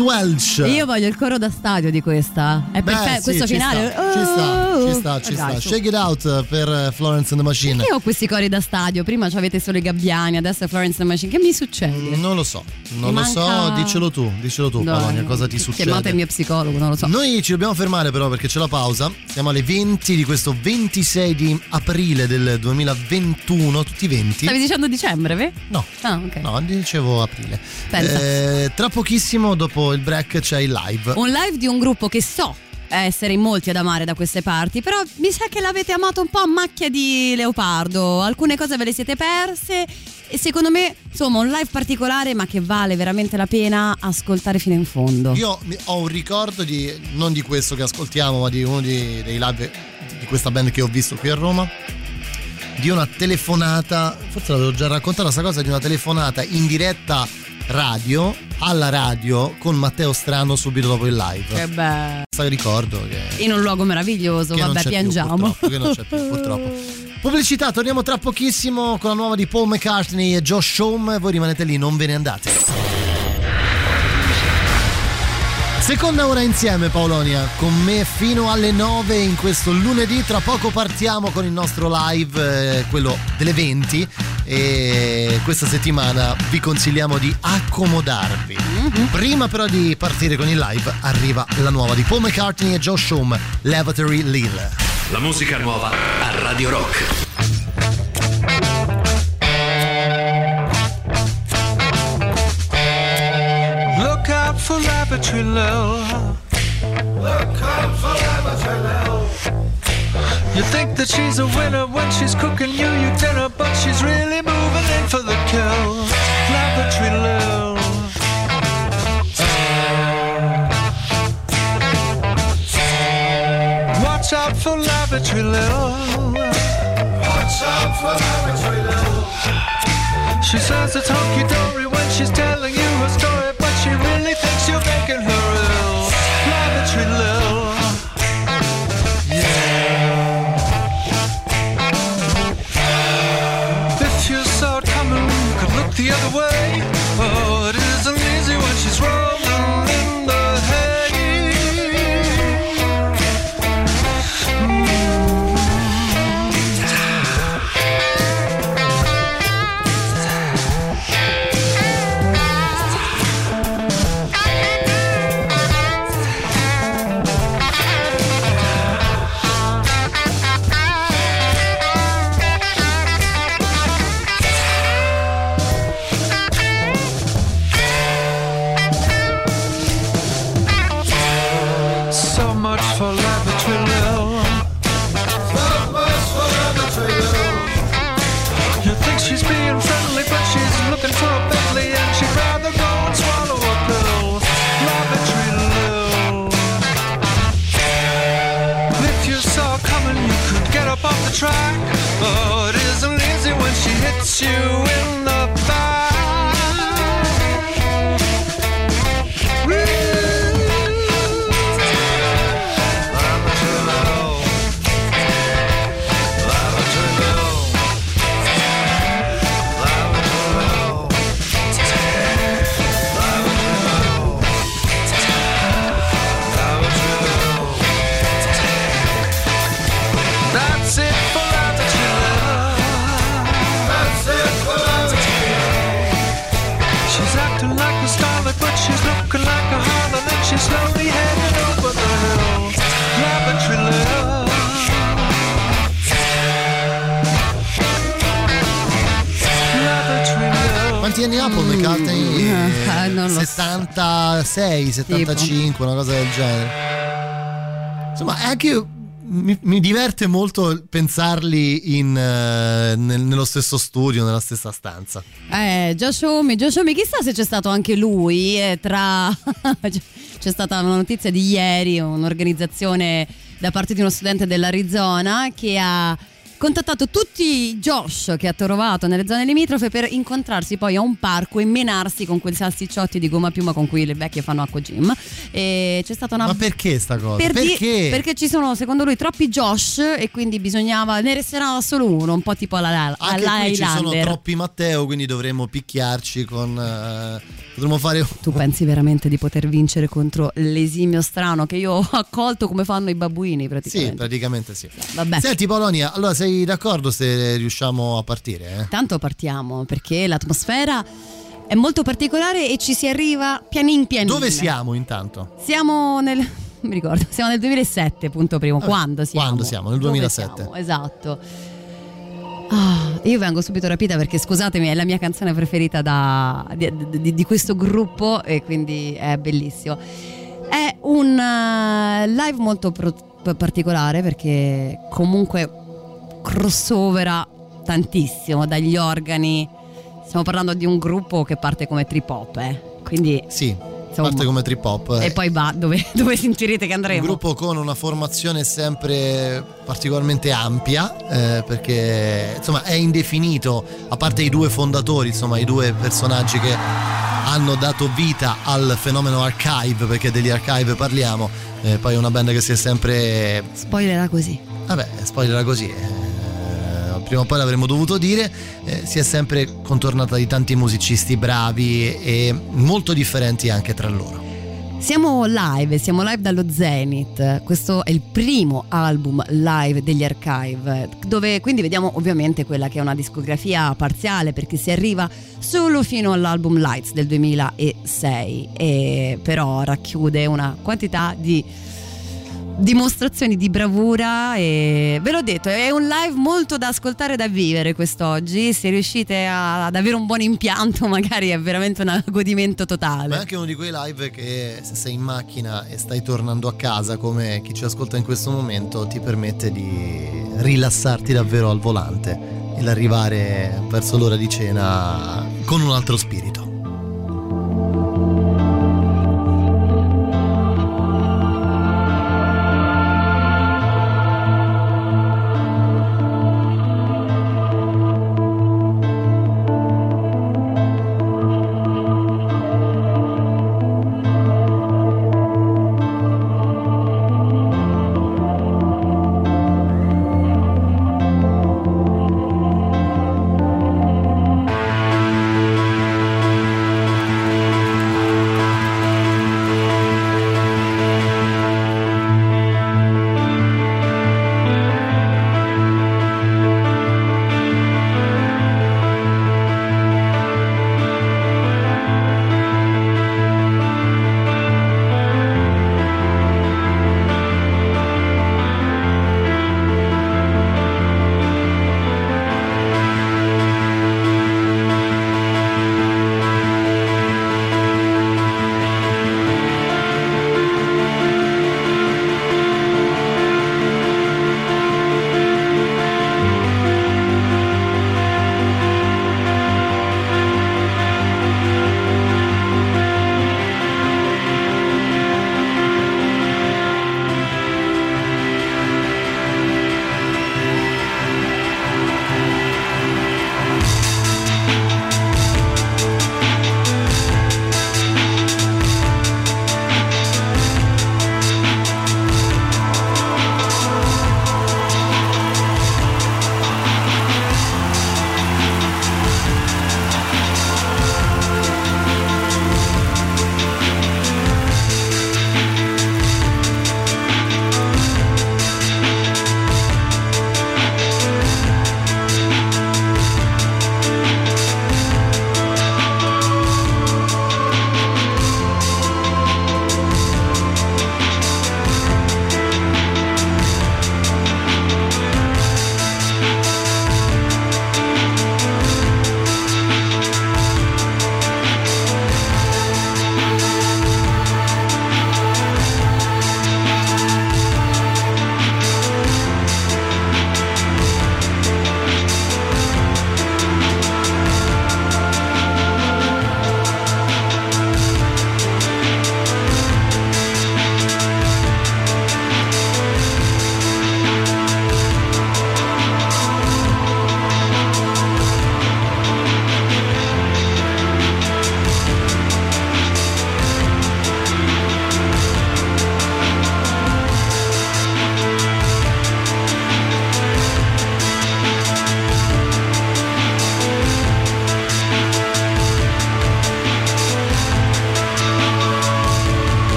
Welch. Io voglio il coro da stadio di questa. È Beh, perfetto. sì, questo ci finale. sta, ci sta, Oh! ci sta, ci Dai, sta. su. Shake it out per eh, Florence and the Machine. Io ho questi cori da stadio. Prima avete solo i gabbiani, adesso è Florence and the Machine. Che mi succede? Non lo so, non Mi lo so, dicelo tu, dicelo tu, Dai, Polonia, cosa ti succede? Chiamate il mio psicologo, non lo so. Noi ci dobbiamo fermare però perché c'è la pausa. Siamo alle 20 di questo 26 di aprile del 2021, tutti 20. Stavi dicendo dicembre, ve? No. Ah, ok. No, dicevo aprile. Eh, tra pochissimo dopo il break c'è il live. Un live di un gruppo che so essere in molti ad amare da queste parti, però mi sa che l'avete amato un po' a macchia di leopardo. Alcune cose ve le siete perse e secondo me, insomma, un live particolare ma che vale veramente la pena ascoltare fino in fondo. Io ho un ricordo di, non di questo che ascoltiamo, ma di uno di- dei live di questa band che ho visto qui a Roma. Di una telefonata, forse l'avevo già raccontata questa cosa, di una telefonata in diretta radio alla radio con Matteo Strano subito dopo il live. Che bello. Ricordo che, In un luogo meraviglioso, vabbè, più, piangiamo. purtroppo, che non c'è più, purtroppo. Pubblicità, torniamo tra pochissimo con la nuova di Paul McCartney e Josh Home. Voi rimanete lì, non ve ne andate. Seconda ora insieme Paolonia, con me fino alle 9 in questo lunedì, tra poco partiamo con il nostro live, eh, quello delle 20 e questa settimana vi consigliamo di accomodarvi. Prima però di partire con il live arriva la nuova di Paul McCartney e Josh Home, Lavatory Lil. La musica nuova a Radio Rock. For lavatory Lil. Look out for lavatory Lil. You think that she's a winner when she's cooking you your dinner, but she's really moving in for the kill. Lavatory Lil. Watch out for lavatory Lil. Watch out for lavatory Lil. She says it's hunky dory when she's telling you her story, you're making her 76, 75, una cosa del genere. Insomma, è anche mi, mi diverte molto pensarli in, eh, nel- nello stesso studio, nella stessa stanza. Eh, Josh Homme, Josh Homme, chissà se c'è stato anche lui eh, tra... [LAUGHS] c'è stata una notizia di ieri, un'organizzazione da parte di uno studente dell'Arizona che ha contattato tutti i Josh che ha trovato nelle zone limitrofe per incontrarsi poi a un parco e menarsi con quei salsicciotti di gomma piuma con cui le vecchie fanno acqua gym. E c'è stata una. Ma perché sta cosa? Per di- perché? perché ci sono secondo lui troppi Josh e quindi bisognava ne resterà solo uno, un po' tipo alla, Anche alla qui ci sono troppi Matteo, quindi dovremmo picchiarci con. eh, potremmo fare. Tu pensi veramente di poter vincere contro l'esimio strano che io ho accolto come fanno i babbuini Sì, praticamente? praticamente sì. Vabbè. Senti Polonia, allora sei d'accordo se riusciamo a partire? eh? Tanto partiamo perché l'atmosfera è molto particolare e ci si arriva pianin pianin. Dove siamo intanto? Siamo nel [LAUGHS] mi ricordo, siamo nel 2007, punto primo. Quando siamo? quando siamo? Nel Dove 2007. siamo? Esatto. Ah, io vengo subito rapita perché scusatemi, è la mia canzone preferita da- di, di- di questo gruppo e quindi è bellissimo. È un eh, live molto pro- particolare perché comunque crossovera tantissimo dagli organi. Stiamo parlando di un gruppo che parte come trip hop, eh. Quindi Sì, insomma, parte come trip hop. e eh. poi va dove, [LAUGHS] dove sentirete che Un andremo. gruppo con una formazione sempre particolarmente ampia eh, perché insomma è indefinito a parte i due fondatori insomma i due personaggi che hanno dato vita al fenomeno archive perché degli archive parliamo eh, poi è una band che si è sempre Spoilerà così. Vabbè spoiler così eh, prima o poi l'avremmo dovuto dire eh, si è sempre contornata di tanti musicisti bravi e molto differenti anche tra loro. Siamo live, siamo live dallo Zenith. Questo è il primo album live degli Archive, dove quindi vediamo ovviamente quella che è una discografia parziale perché si arriva solo fino all'album Lights del 2006 e però racchiude una quantità di dimostrazioni di bravura e ve l'ho detto è un live molto da ascoltare e da vivere quest'oggi se riuscite a- ad avere un buon impianto [LAUGHS] magari è veramente un godimento totale Ma è anche uno di quei live che se sei in macchina e stai tornando a casa, come chi ci ascolta in questo momento, ti permette di rilassarti davvero al volante e l'arrivare verso l'ora di cena con un altro spirito.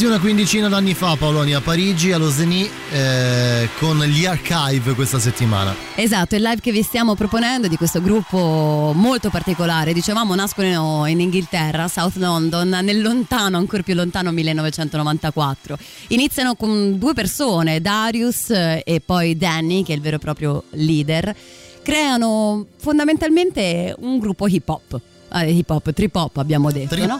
Quasi una quindicina d'anni fa Paoloni a Parigi, allo Zeni, eh, con gli archive questa settimana. Esatto, il live che vi stiamo proponendo di questo gruppo molto particolare, dicevamo nascono in Inghilterra, South London, nel lontano, ancora più lontano 1994. Iniziano con due persone, Darius eh, e poi Danny, che è il vero e proprio leader. Creano fondamentalmente un gruppo hip hop, eh, hip hop, trip hop abbiamo detto, Trip no?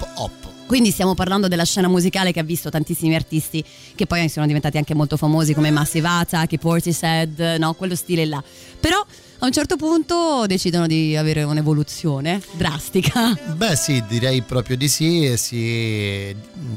Quindi stiamo parlando della scena musicale che ha visto tantissimi artisti che poi sono diventati anche molto famosi come Massive Attack, Portishead, no, quello stile là. Però a un certo punto decidono di avere un'evoluzione drastica. Beh sì, direi proprio di sì e si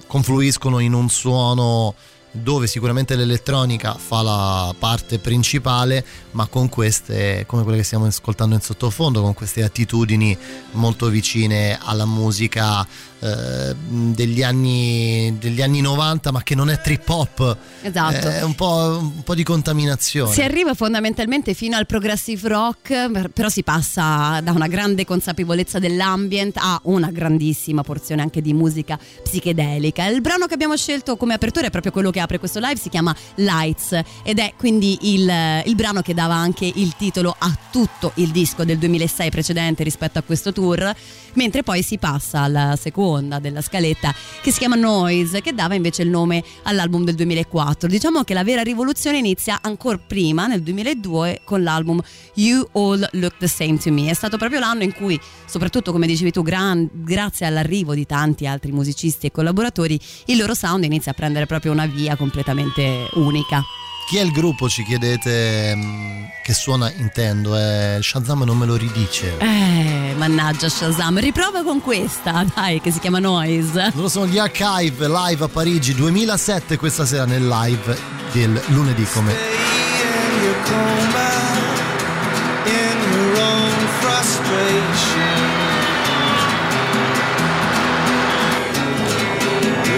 confluiscono in un suono dove sicuramente l'elettronica fa la parte principale, ma con queste, come quelle che stiamo ascoltando in sottofondo, con queste attitudini molto vicine alla musica eh, degli, anni, degli anni 90, ma che non è trip hop, Esatto. è un po', un po' di contaminazione. Si arriva fondamentalmente fino al progressive rock, per- però si passa da una grande consapevolezza dell'ambient a una grandissima porzione anche di musica psichedelica. Il brano che abbiamo scelto come apertura è proprio quello che apre questo live, si chiama Lights ed è quindi il, il brano che dava anche il titolo a tutto il disco del 2006 precedente rispetto a questo tour, mentre poi si passa alla seconda della scaletta che si chiama Noise, che dava invece il nome all'album del 2004. Diciamo che la vera rivoluzione inizia ancora prima, nel 2002, con l'album You All Look the Same to Me. È stato proprio l'anno in cui, soprattutto come dicevi tu, gran- grazie all'arrivo di tanti altri musicisti e collaboratori, il loro sound inizia a prendere proprio una via completamente unica. Chi è il gruppo, ci chiedete, mm, che suona Intendo? Eh, Shazam non me lo ridice. Eh, mannaggia Shazam, riprova con questa, dai, che si chiama Noise. Loro sono gli Archive live a Parigi 2007 questa sera nel live del lunedì come.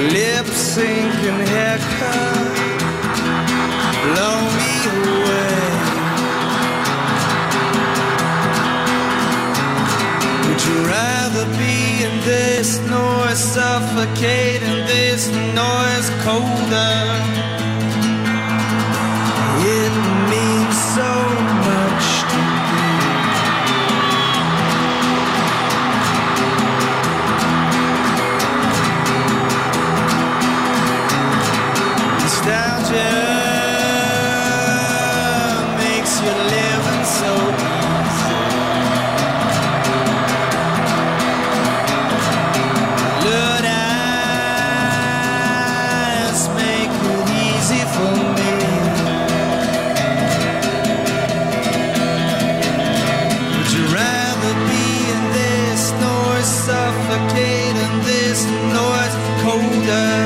Lip syncing haircut, this noise, suffocating this noise colder? wonder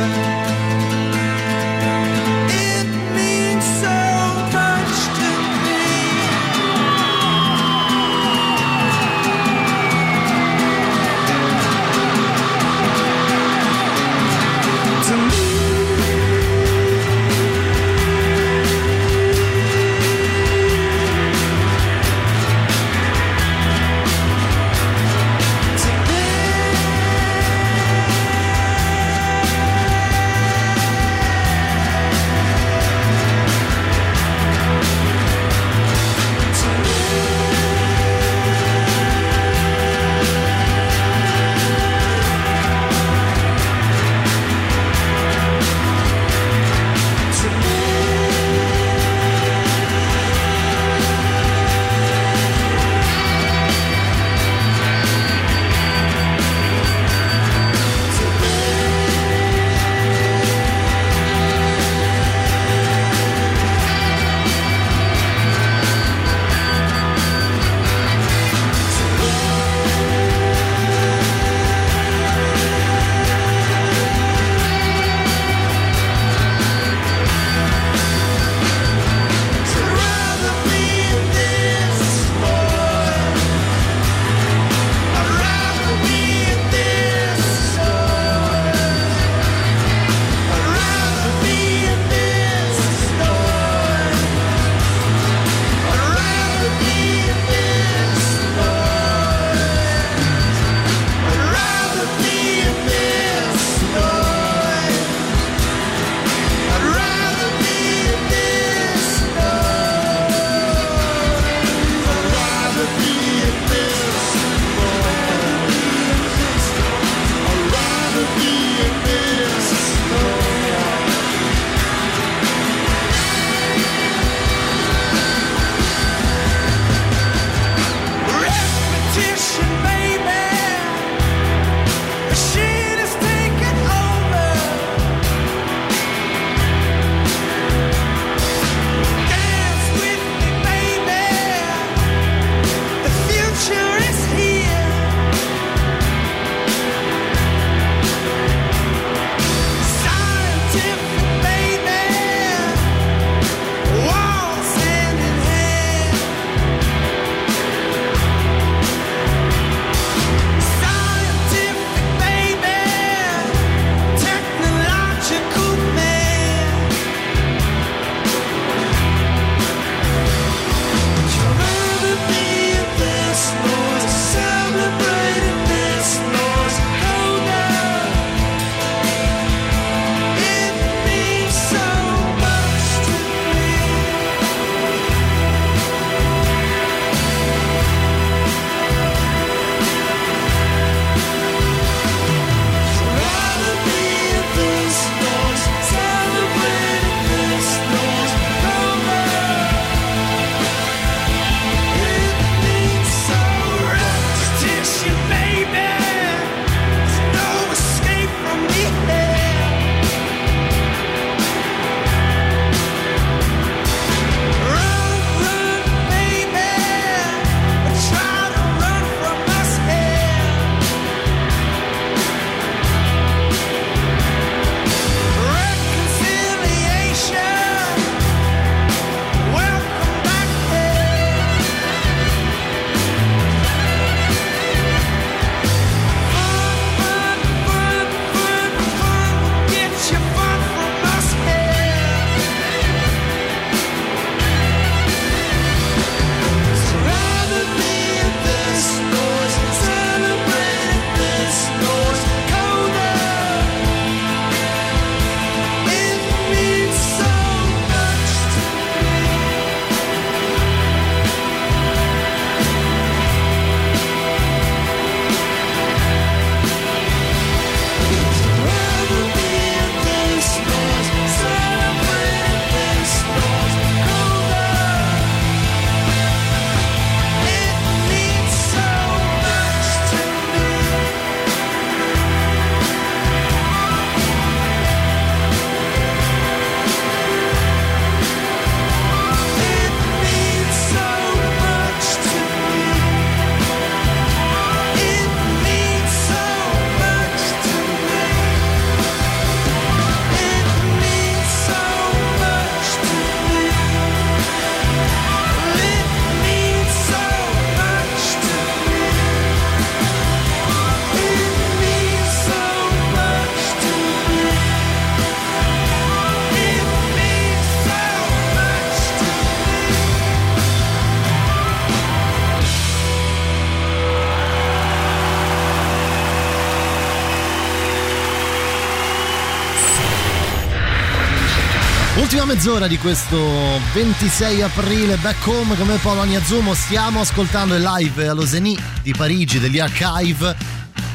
mezz'ora di questo 26 aprile, back home come Polonia Zumo, stiamo ascoltando il live all'Oseni di Parigi degli Archive.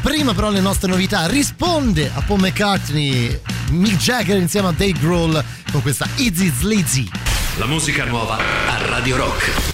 Prima però le nostre novità, risponde a Paul McCartney, Mick Jagger insieme a Dave Grohl con questa Easy Slizzy. La musica nuova a Radio Rock.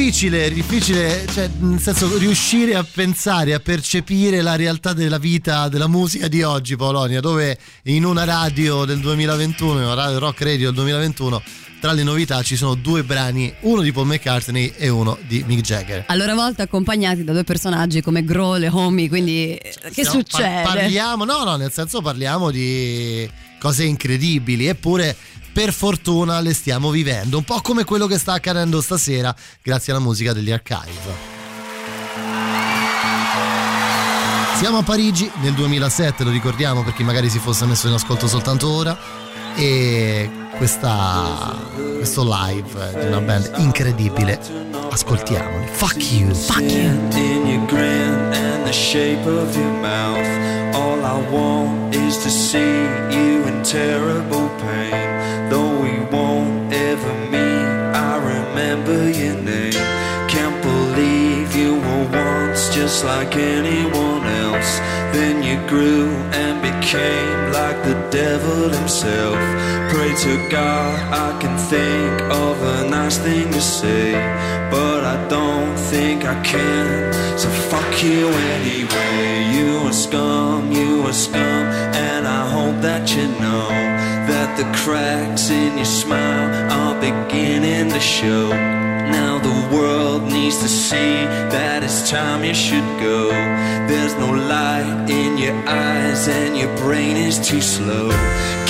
Difficile, difficile, cioè, nel senso, riuscire a pensare, a percepire la realtà della vita, della musica di oggi, Polonia, dove in una radio del 2021, in una radio rock radio del 2021, tra le novità ci sono due brani, uno di Paul McCartney e uno di Mick Jagger. A loro volta accompagnati da due personaggi come Grohl e Homie, quindi eh, che No, succede? par- parliamo, no, no, nel senso parliamo di cose incredibili, eppure per fortuna le stiamo vivendo, un po' come quello che sta accadendo stasera grazie alla musica degli archive. Siamo a Parigi nel 2007, lo ricordiamo per chi magari si fosse messo in ascolto soltanto ora e questa, questo live di una band incredibile. Ascoltiamoli. Fuck you. Fuck you. in your grin and the shape of your mouth. All I want is to see you in terrible pain. Won't ever meet, I remember your name. Can't believe you were once just like anyone else. Then you grew and became like the devil himself. Pray to God I can think of a nice thing to say, but I don't think I can. So fuck you anyway. You are scum, you are scum, and I hope that you know that the cracks in your smile are beginning to show. Now the world needs to see that it's time you should go. There's no light in your eyes and your brain is too slow.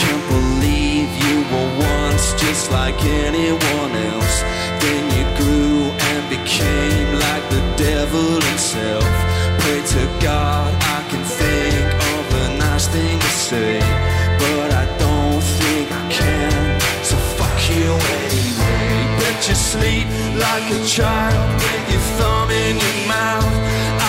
Can't believe you were once just like anyone else. Then you grew and became like the devil himself. Sleep like a child with your thumb in your mouth.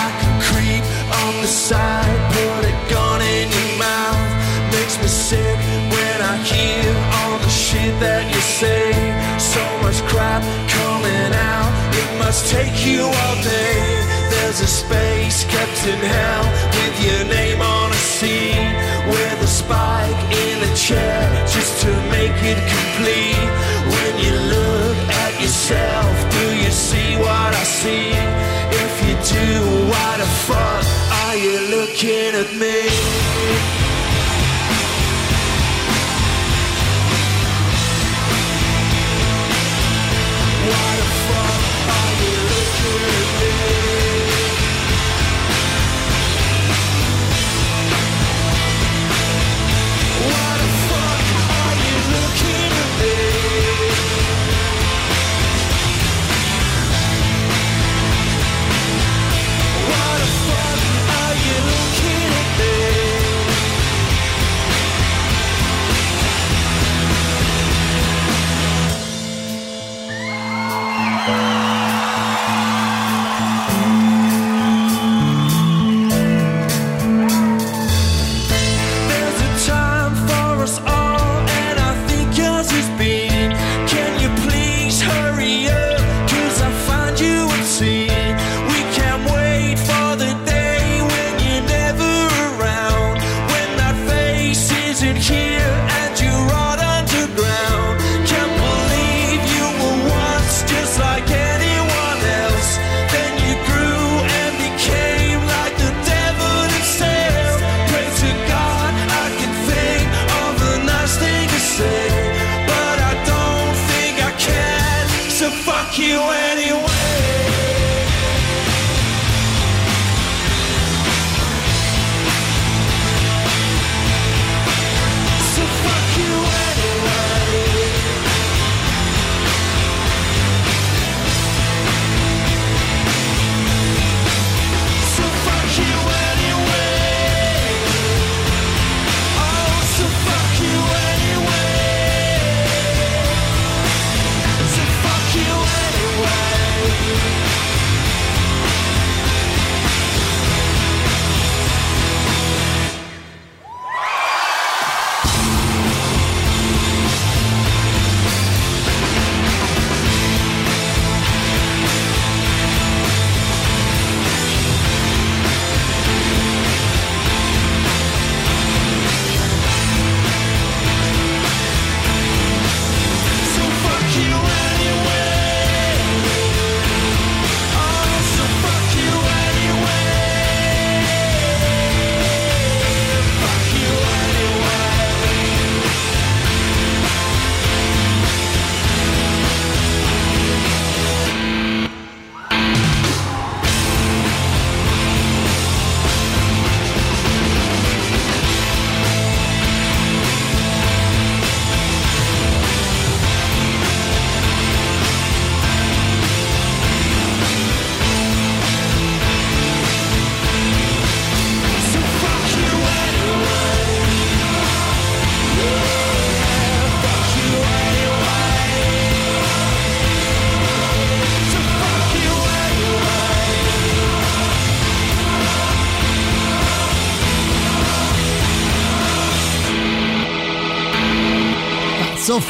I can creep on the side, put a gun in your mouth. Makes me sick when I hear all the shit that you say. So much crap coming out, it must take you all day. There's a space kept in hell with your name on a seat with a spike in a chair just to make it complete. Yourself, do you see what I see? If you do, why the fuck are you looking at me?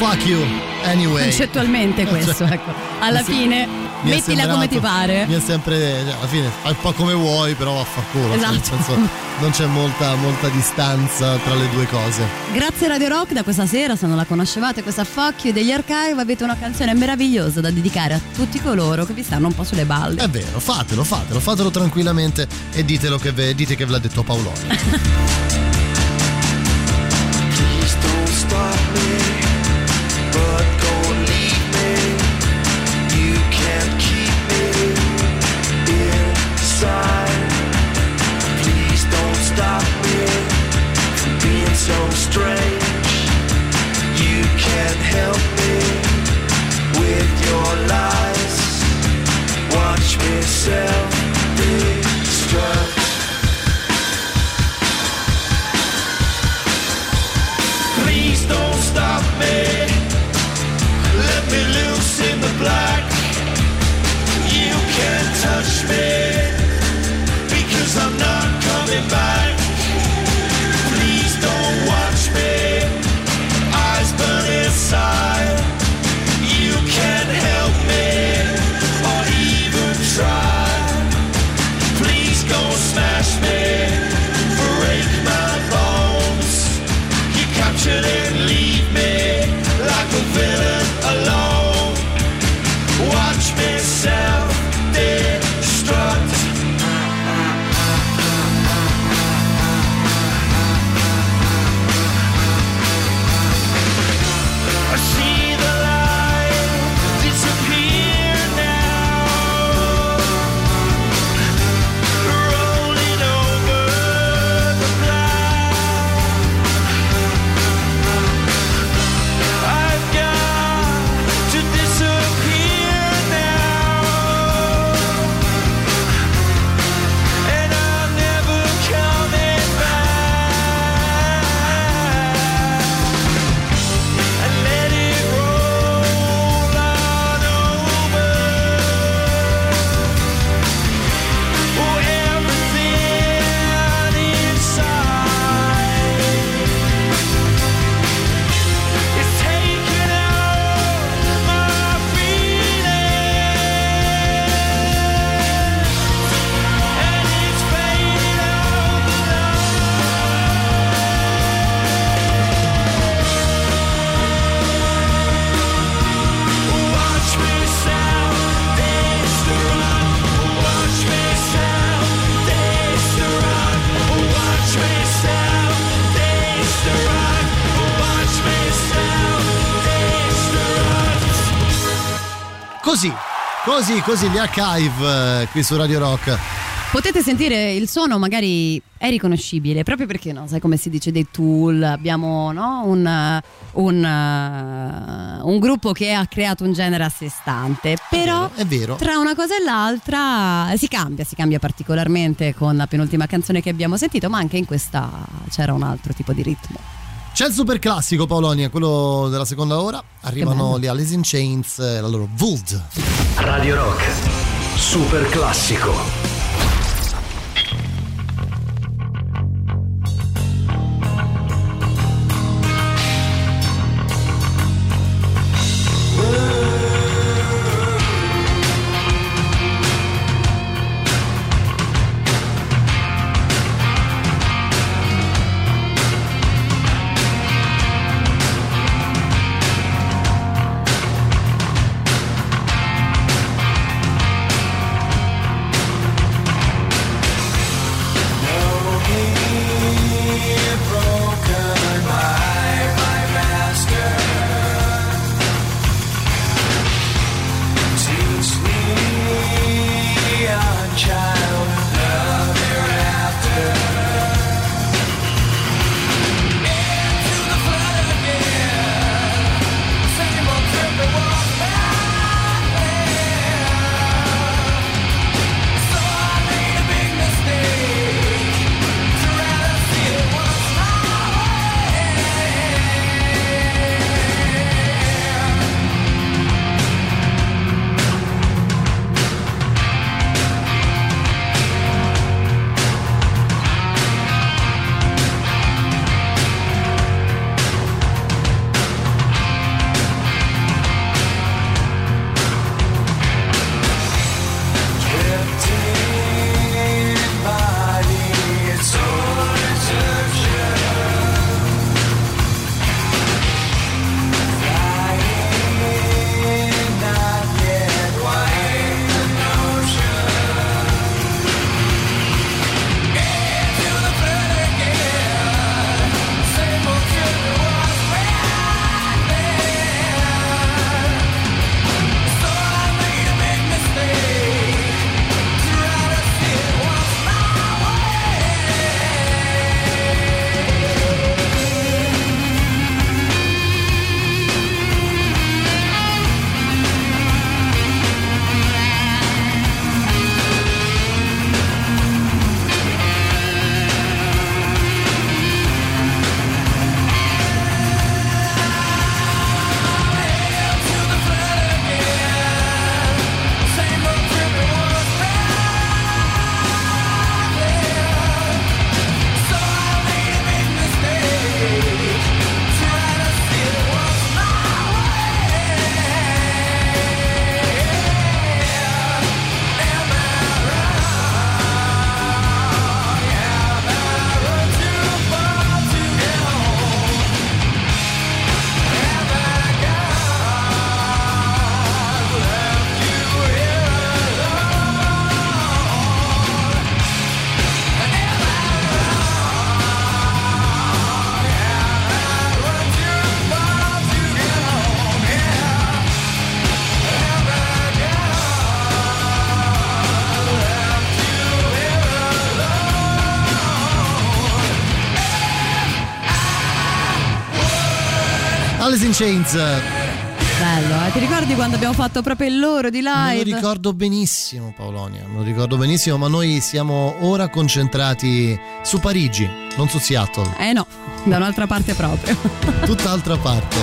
Fuck you. Anyway. Concettualmente [LAUGHS] questo, ecco. Alla Sì. fine mi Mettila come ti pare. Mi è sempre, cioè, alla fine fai un po' come vuoi, però vaffanculo. cioè, nel Esatto. senso, non c'è molta, molta distanza tra le due cose. Grazie Radio Rock, da questa sera, se non la conoscevate, questa Fuck You degli Archive, avete una canzone meravigliosa da dedicare a tutti coloro che vi stanno un po' sulle balle. È vero, fatelo, fatelo, fatelo tranquillamente e ditelo che ve, dite che ve l'ha detto Paoloni. [LAUGHS] Please don't stop me, so strange. You can't help me with your lies. Watch me self-destruct. Please don't stop me. Let me loose in the black. You can't touch me because I'm not coming back. Così, così gli archive eh, qui su Radio Rock. Potete sentire il suono, magari è riconoscibile, proprio perché no, sai come si dice dei tool, abbiamo no, un, un, eh, un gruppo che ha creato un genere a sé stante, però È vero. tra una cosa e l'altra si cambia, si cambia particolarmente con la penultima canzone che abbiamo sentito, ma anche in questa c'era un altro tipo di ritmo. C'è il super classico Paolonia, quello della seconda ora. Arrivano gli Alice in Chains, la loro Vuld. Radio Rock. Super classico. Chains. Bello, eh? ti ricordi quando abbiamo fatto proprio il loro di Me lo live? ricordo benissimo Paolonia, me lo ricordo benissimo, ma noi siamo ora concentrati su Parigi, non su Seattle, Eh no, da un'altra parte proprio. [LAUGHS] tutt'altra parte.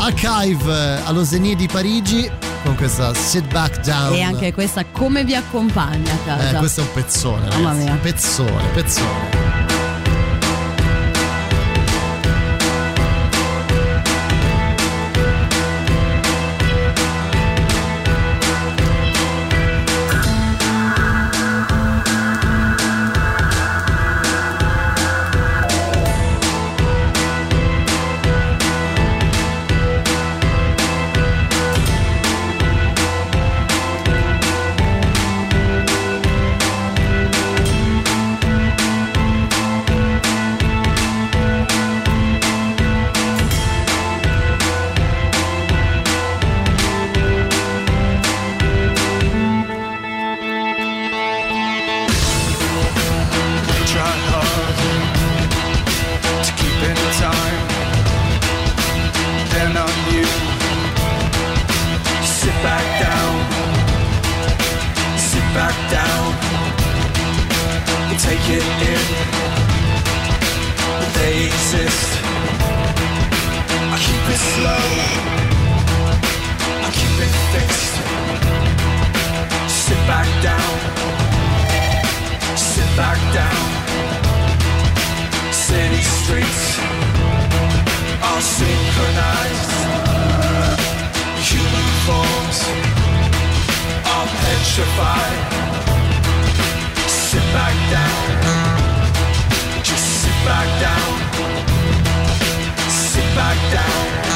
Archive eh, allo Zenie di Parigi con questa Sit Back Down. E anche questa come vi accompagna a casa. Eh, questo è un pezzone, ragazzi. Mamma mia. Pezzone, pezzone. Down city streets are synchronized. Human forms are petrified. Sit back down. Just sit back down. Sit back down.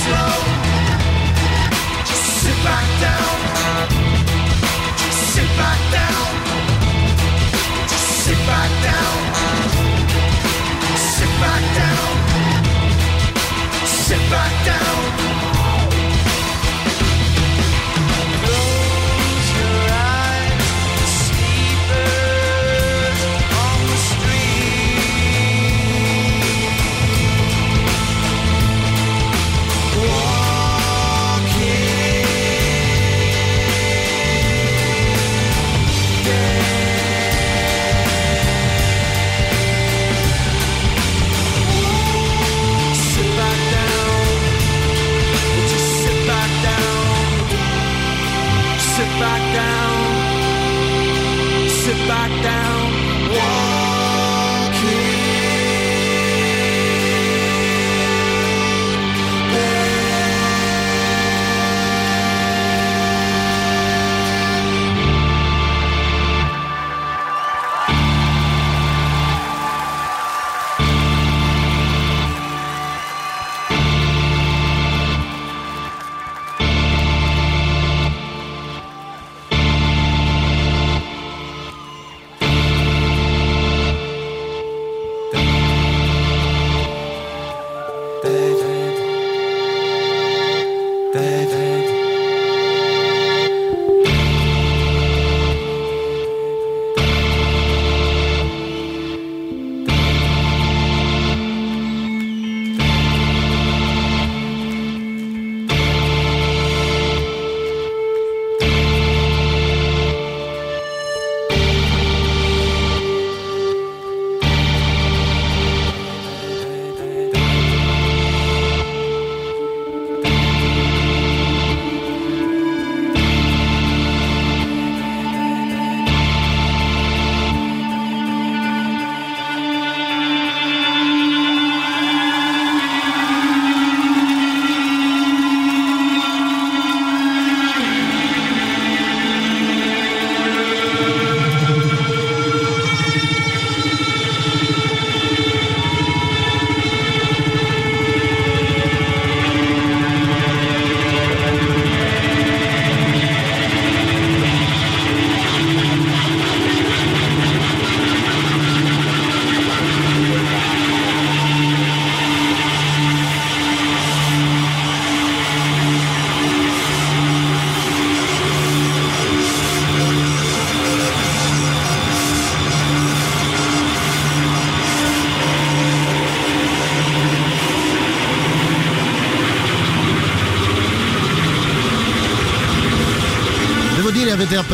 Slow. Just sit back down. Just sit back down. Just sit back down. Sit back down. Sit back down. sit back down, sit back down.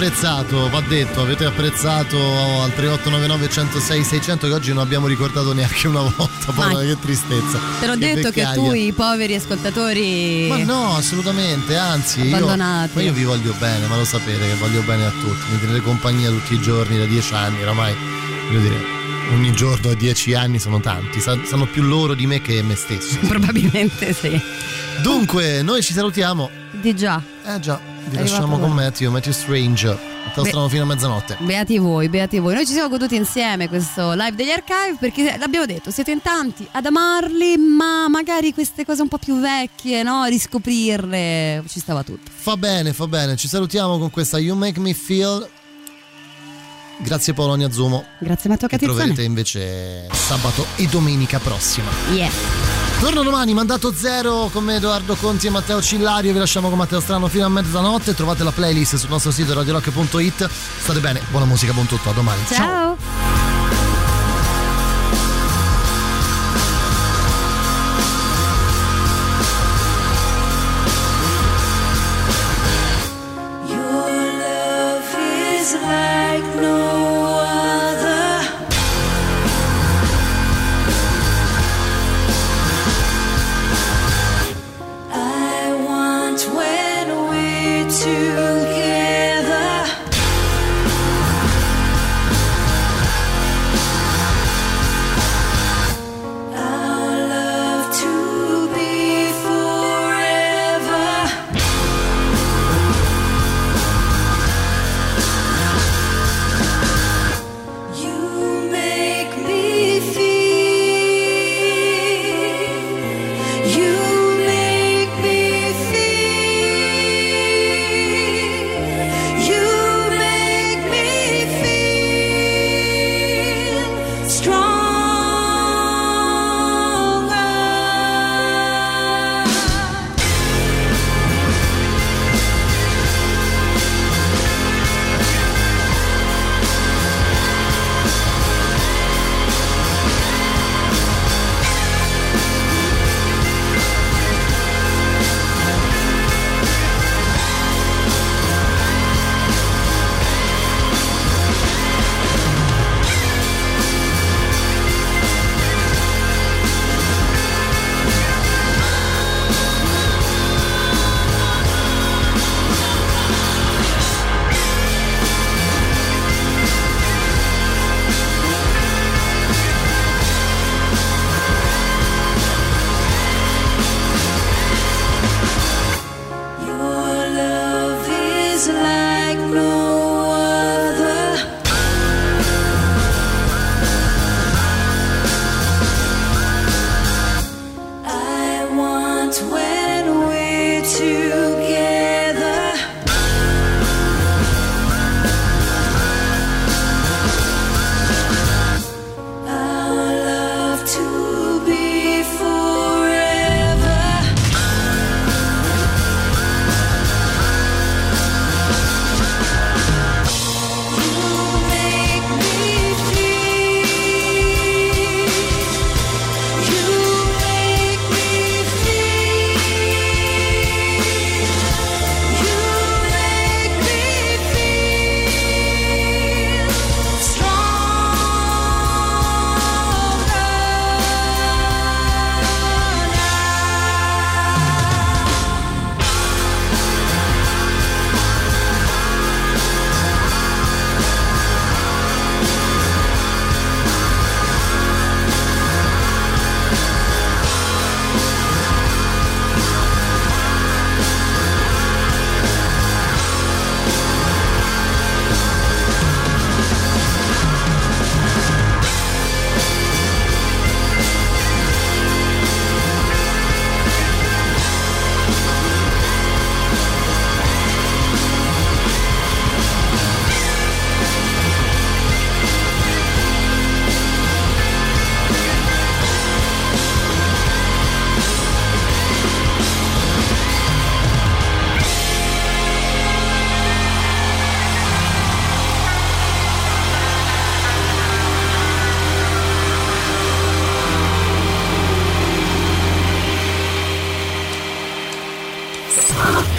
Apprezzato, va detto, avete apprezzato al 3899 106 600 che oggi non abbiamo ricordato neanche una volta, poi Ma- che tristezza. Te l'ho detto che vecchiaia. tu i poveri ascoltatori Ma no, assolutamente, anzi, io, ma io vi voglio bene, ma lo sapete che voglio bene a tutti, mi tenete compagnia tutti i giorni da dieci anni, oramai, voglio dire, ogni giorno a dieci anni sono tanti, sanno più loro di me che me stesso. [LAUGHS] probabilmente sì. Dunque, noi ci salutiamo, Di già. eh già, vi lasciamo con. Matthew, Matthew Strange, incastrano fino a mezzanotte. Beati voi, beati voi. Noi ci siamo goduti insieme questo live degli archive perché l'abbiamo detto, siete in tanti ad amarli, ma magari queste cose un po' più vecchie, no? Riscoprirle, ci stava tutto. Fa bene, fa bene, ci salutiamo con questa You Make Me Feel. Grazie Polonia Zumo. Grazie Matteo Catizzone. troverete invece sabato e domenica prossima. Yeah. Torno domani, mandato zero con me Edoardo Conti e Matteo Cillario. Vi lasciamo con Matteo Strano fino a mezzanotte. Trovate la playlist sul nostro sito radiorock.it. State bene, buona musica, buon tutto, a domani. Ciao. Your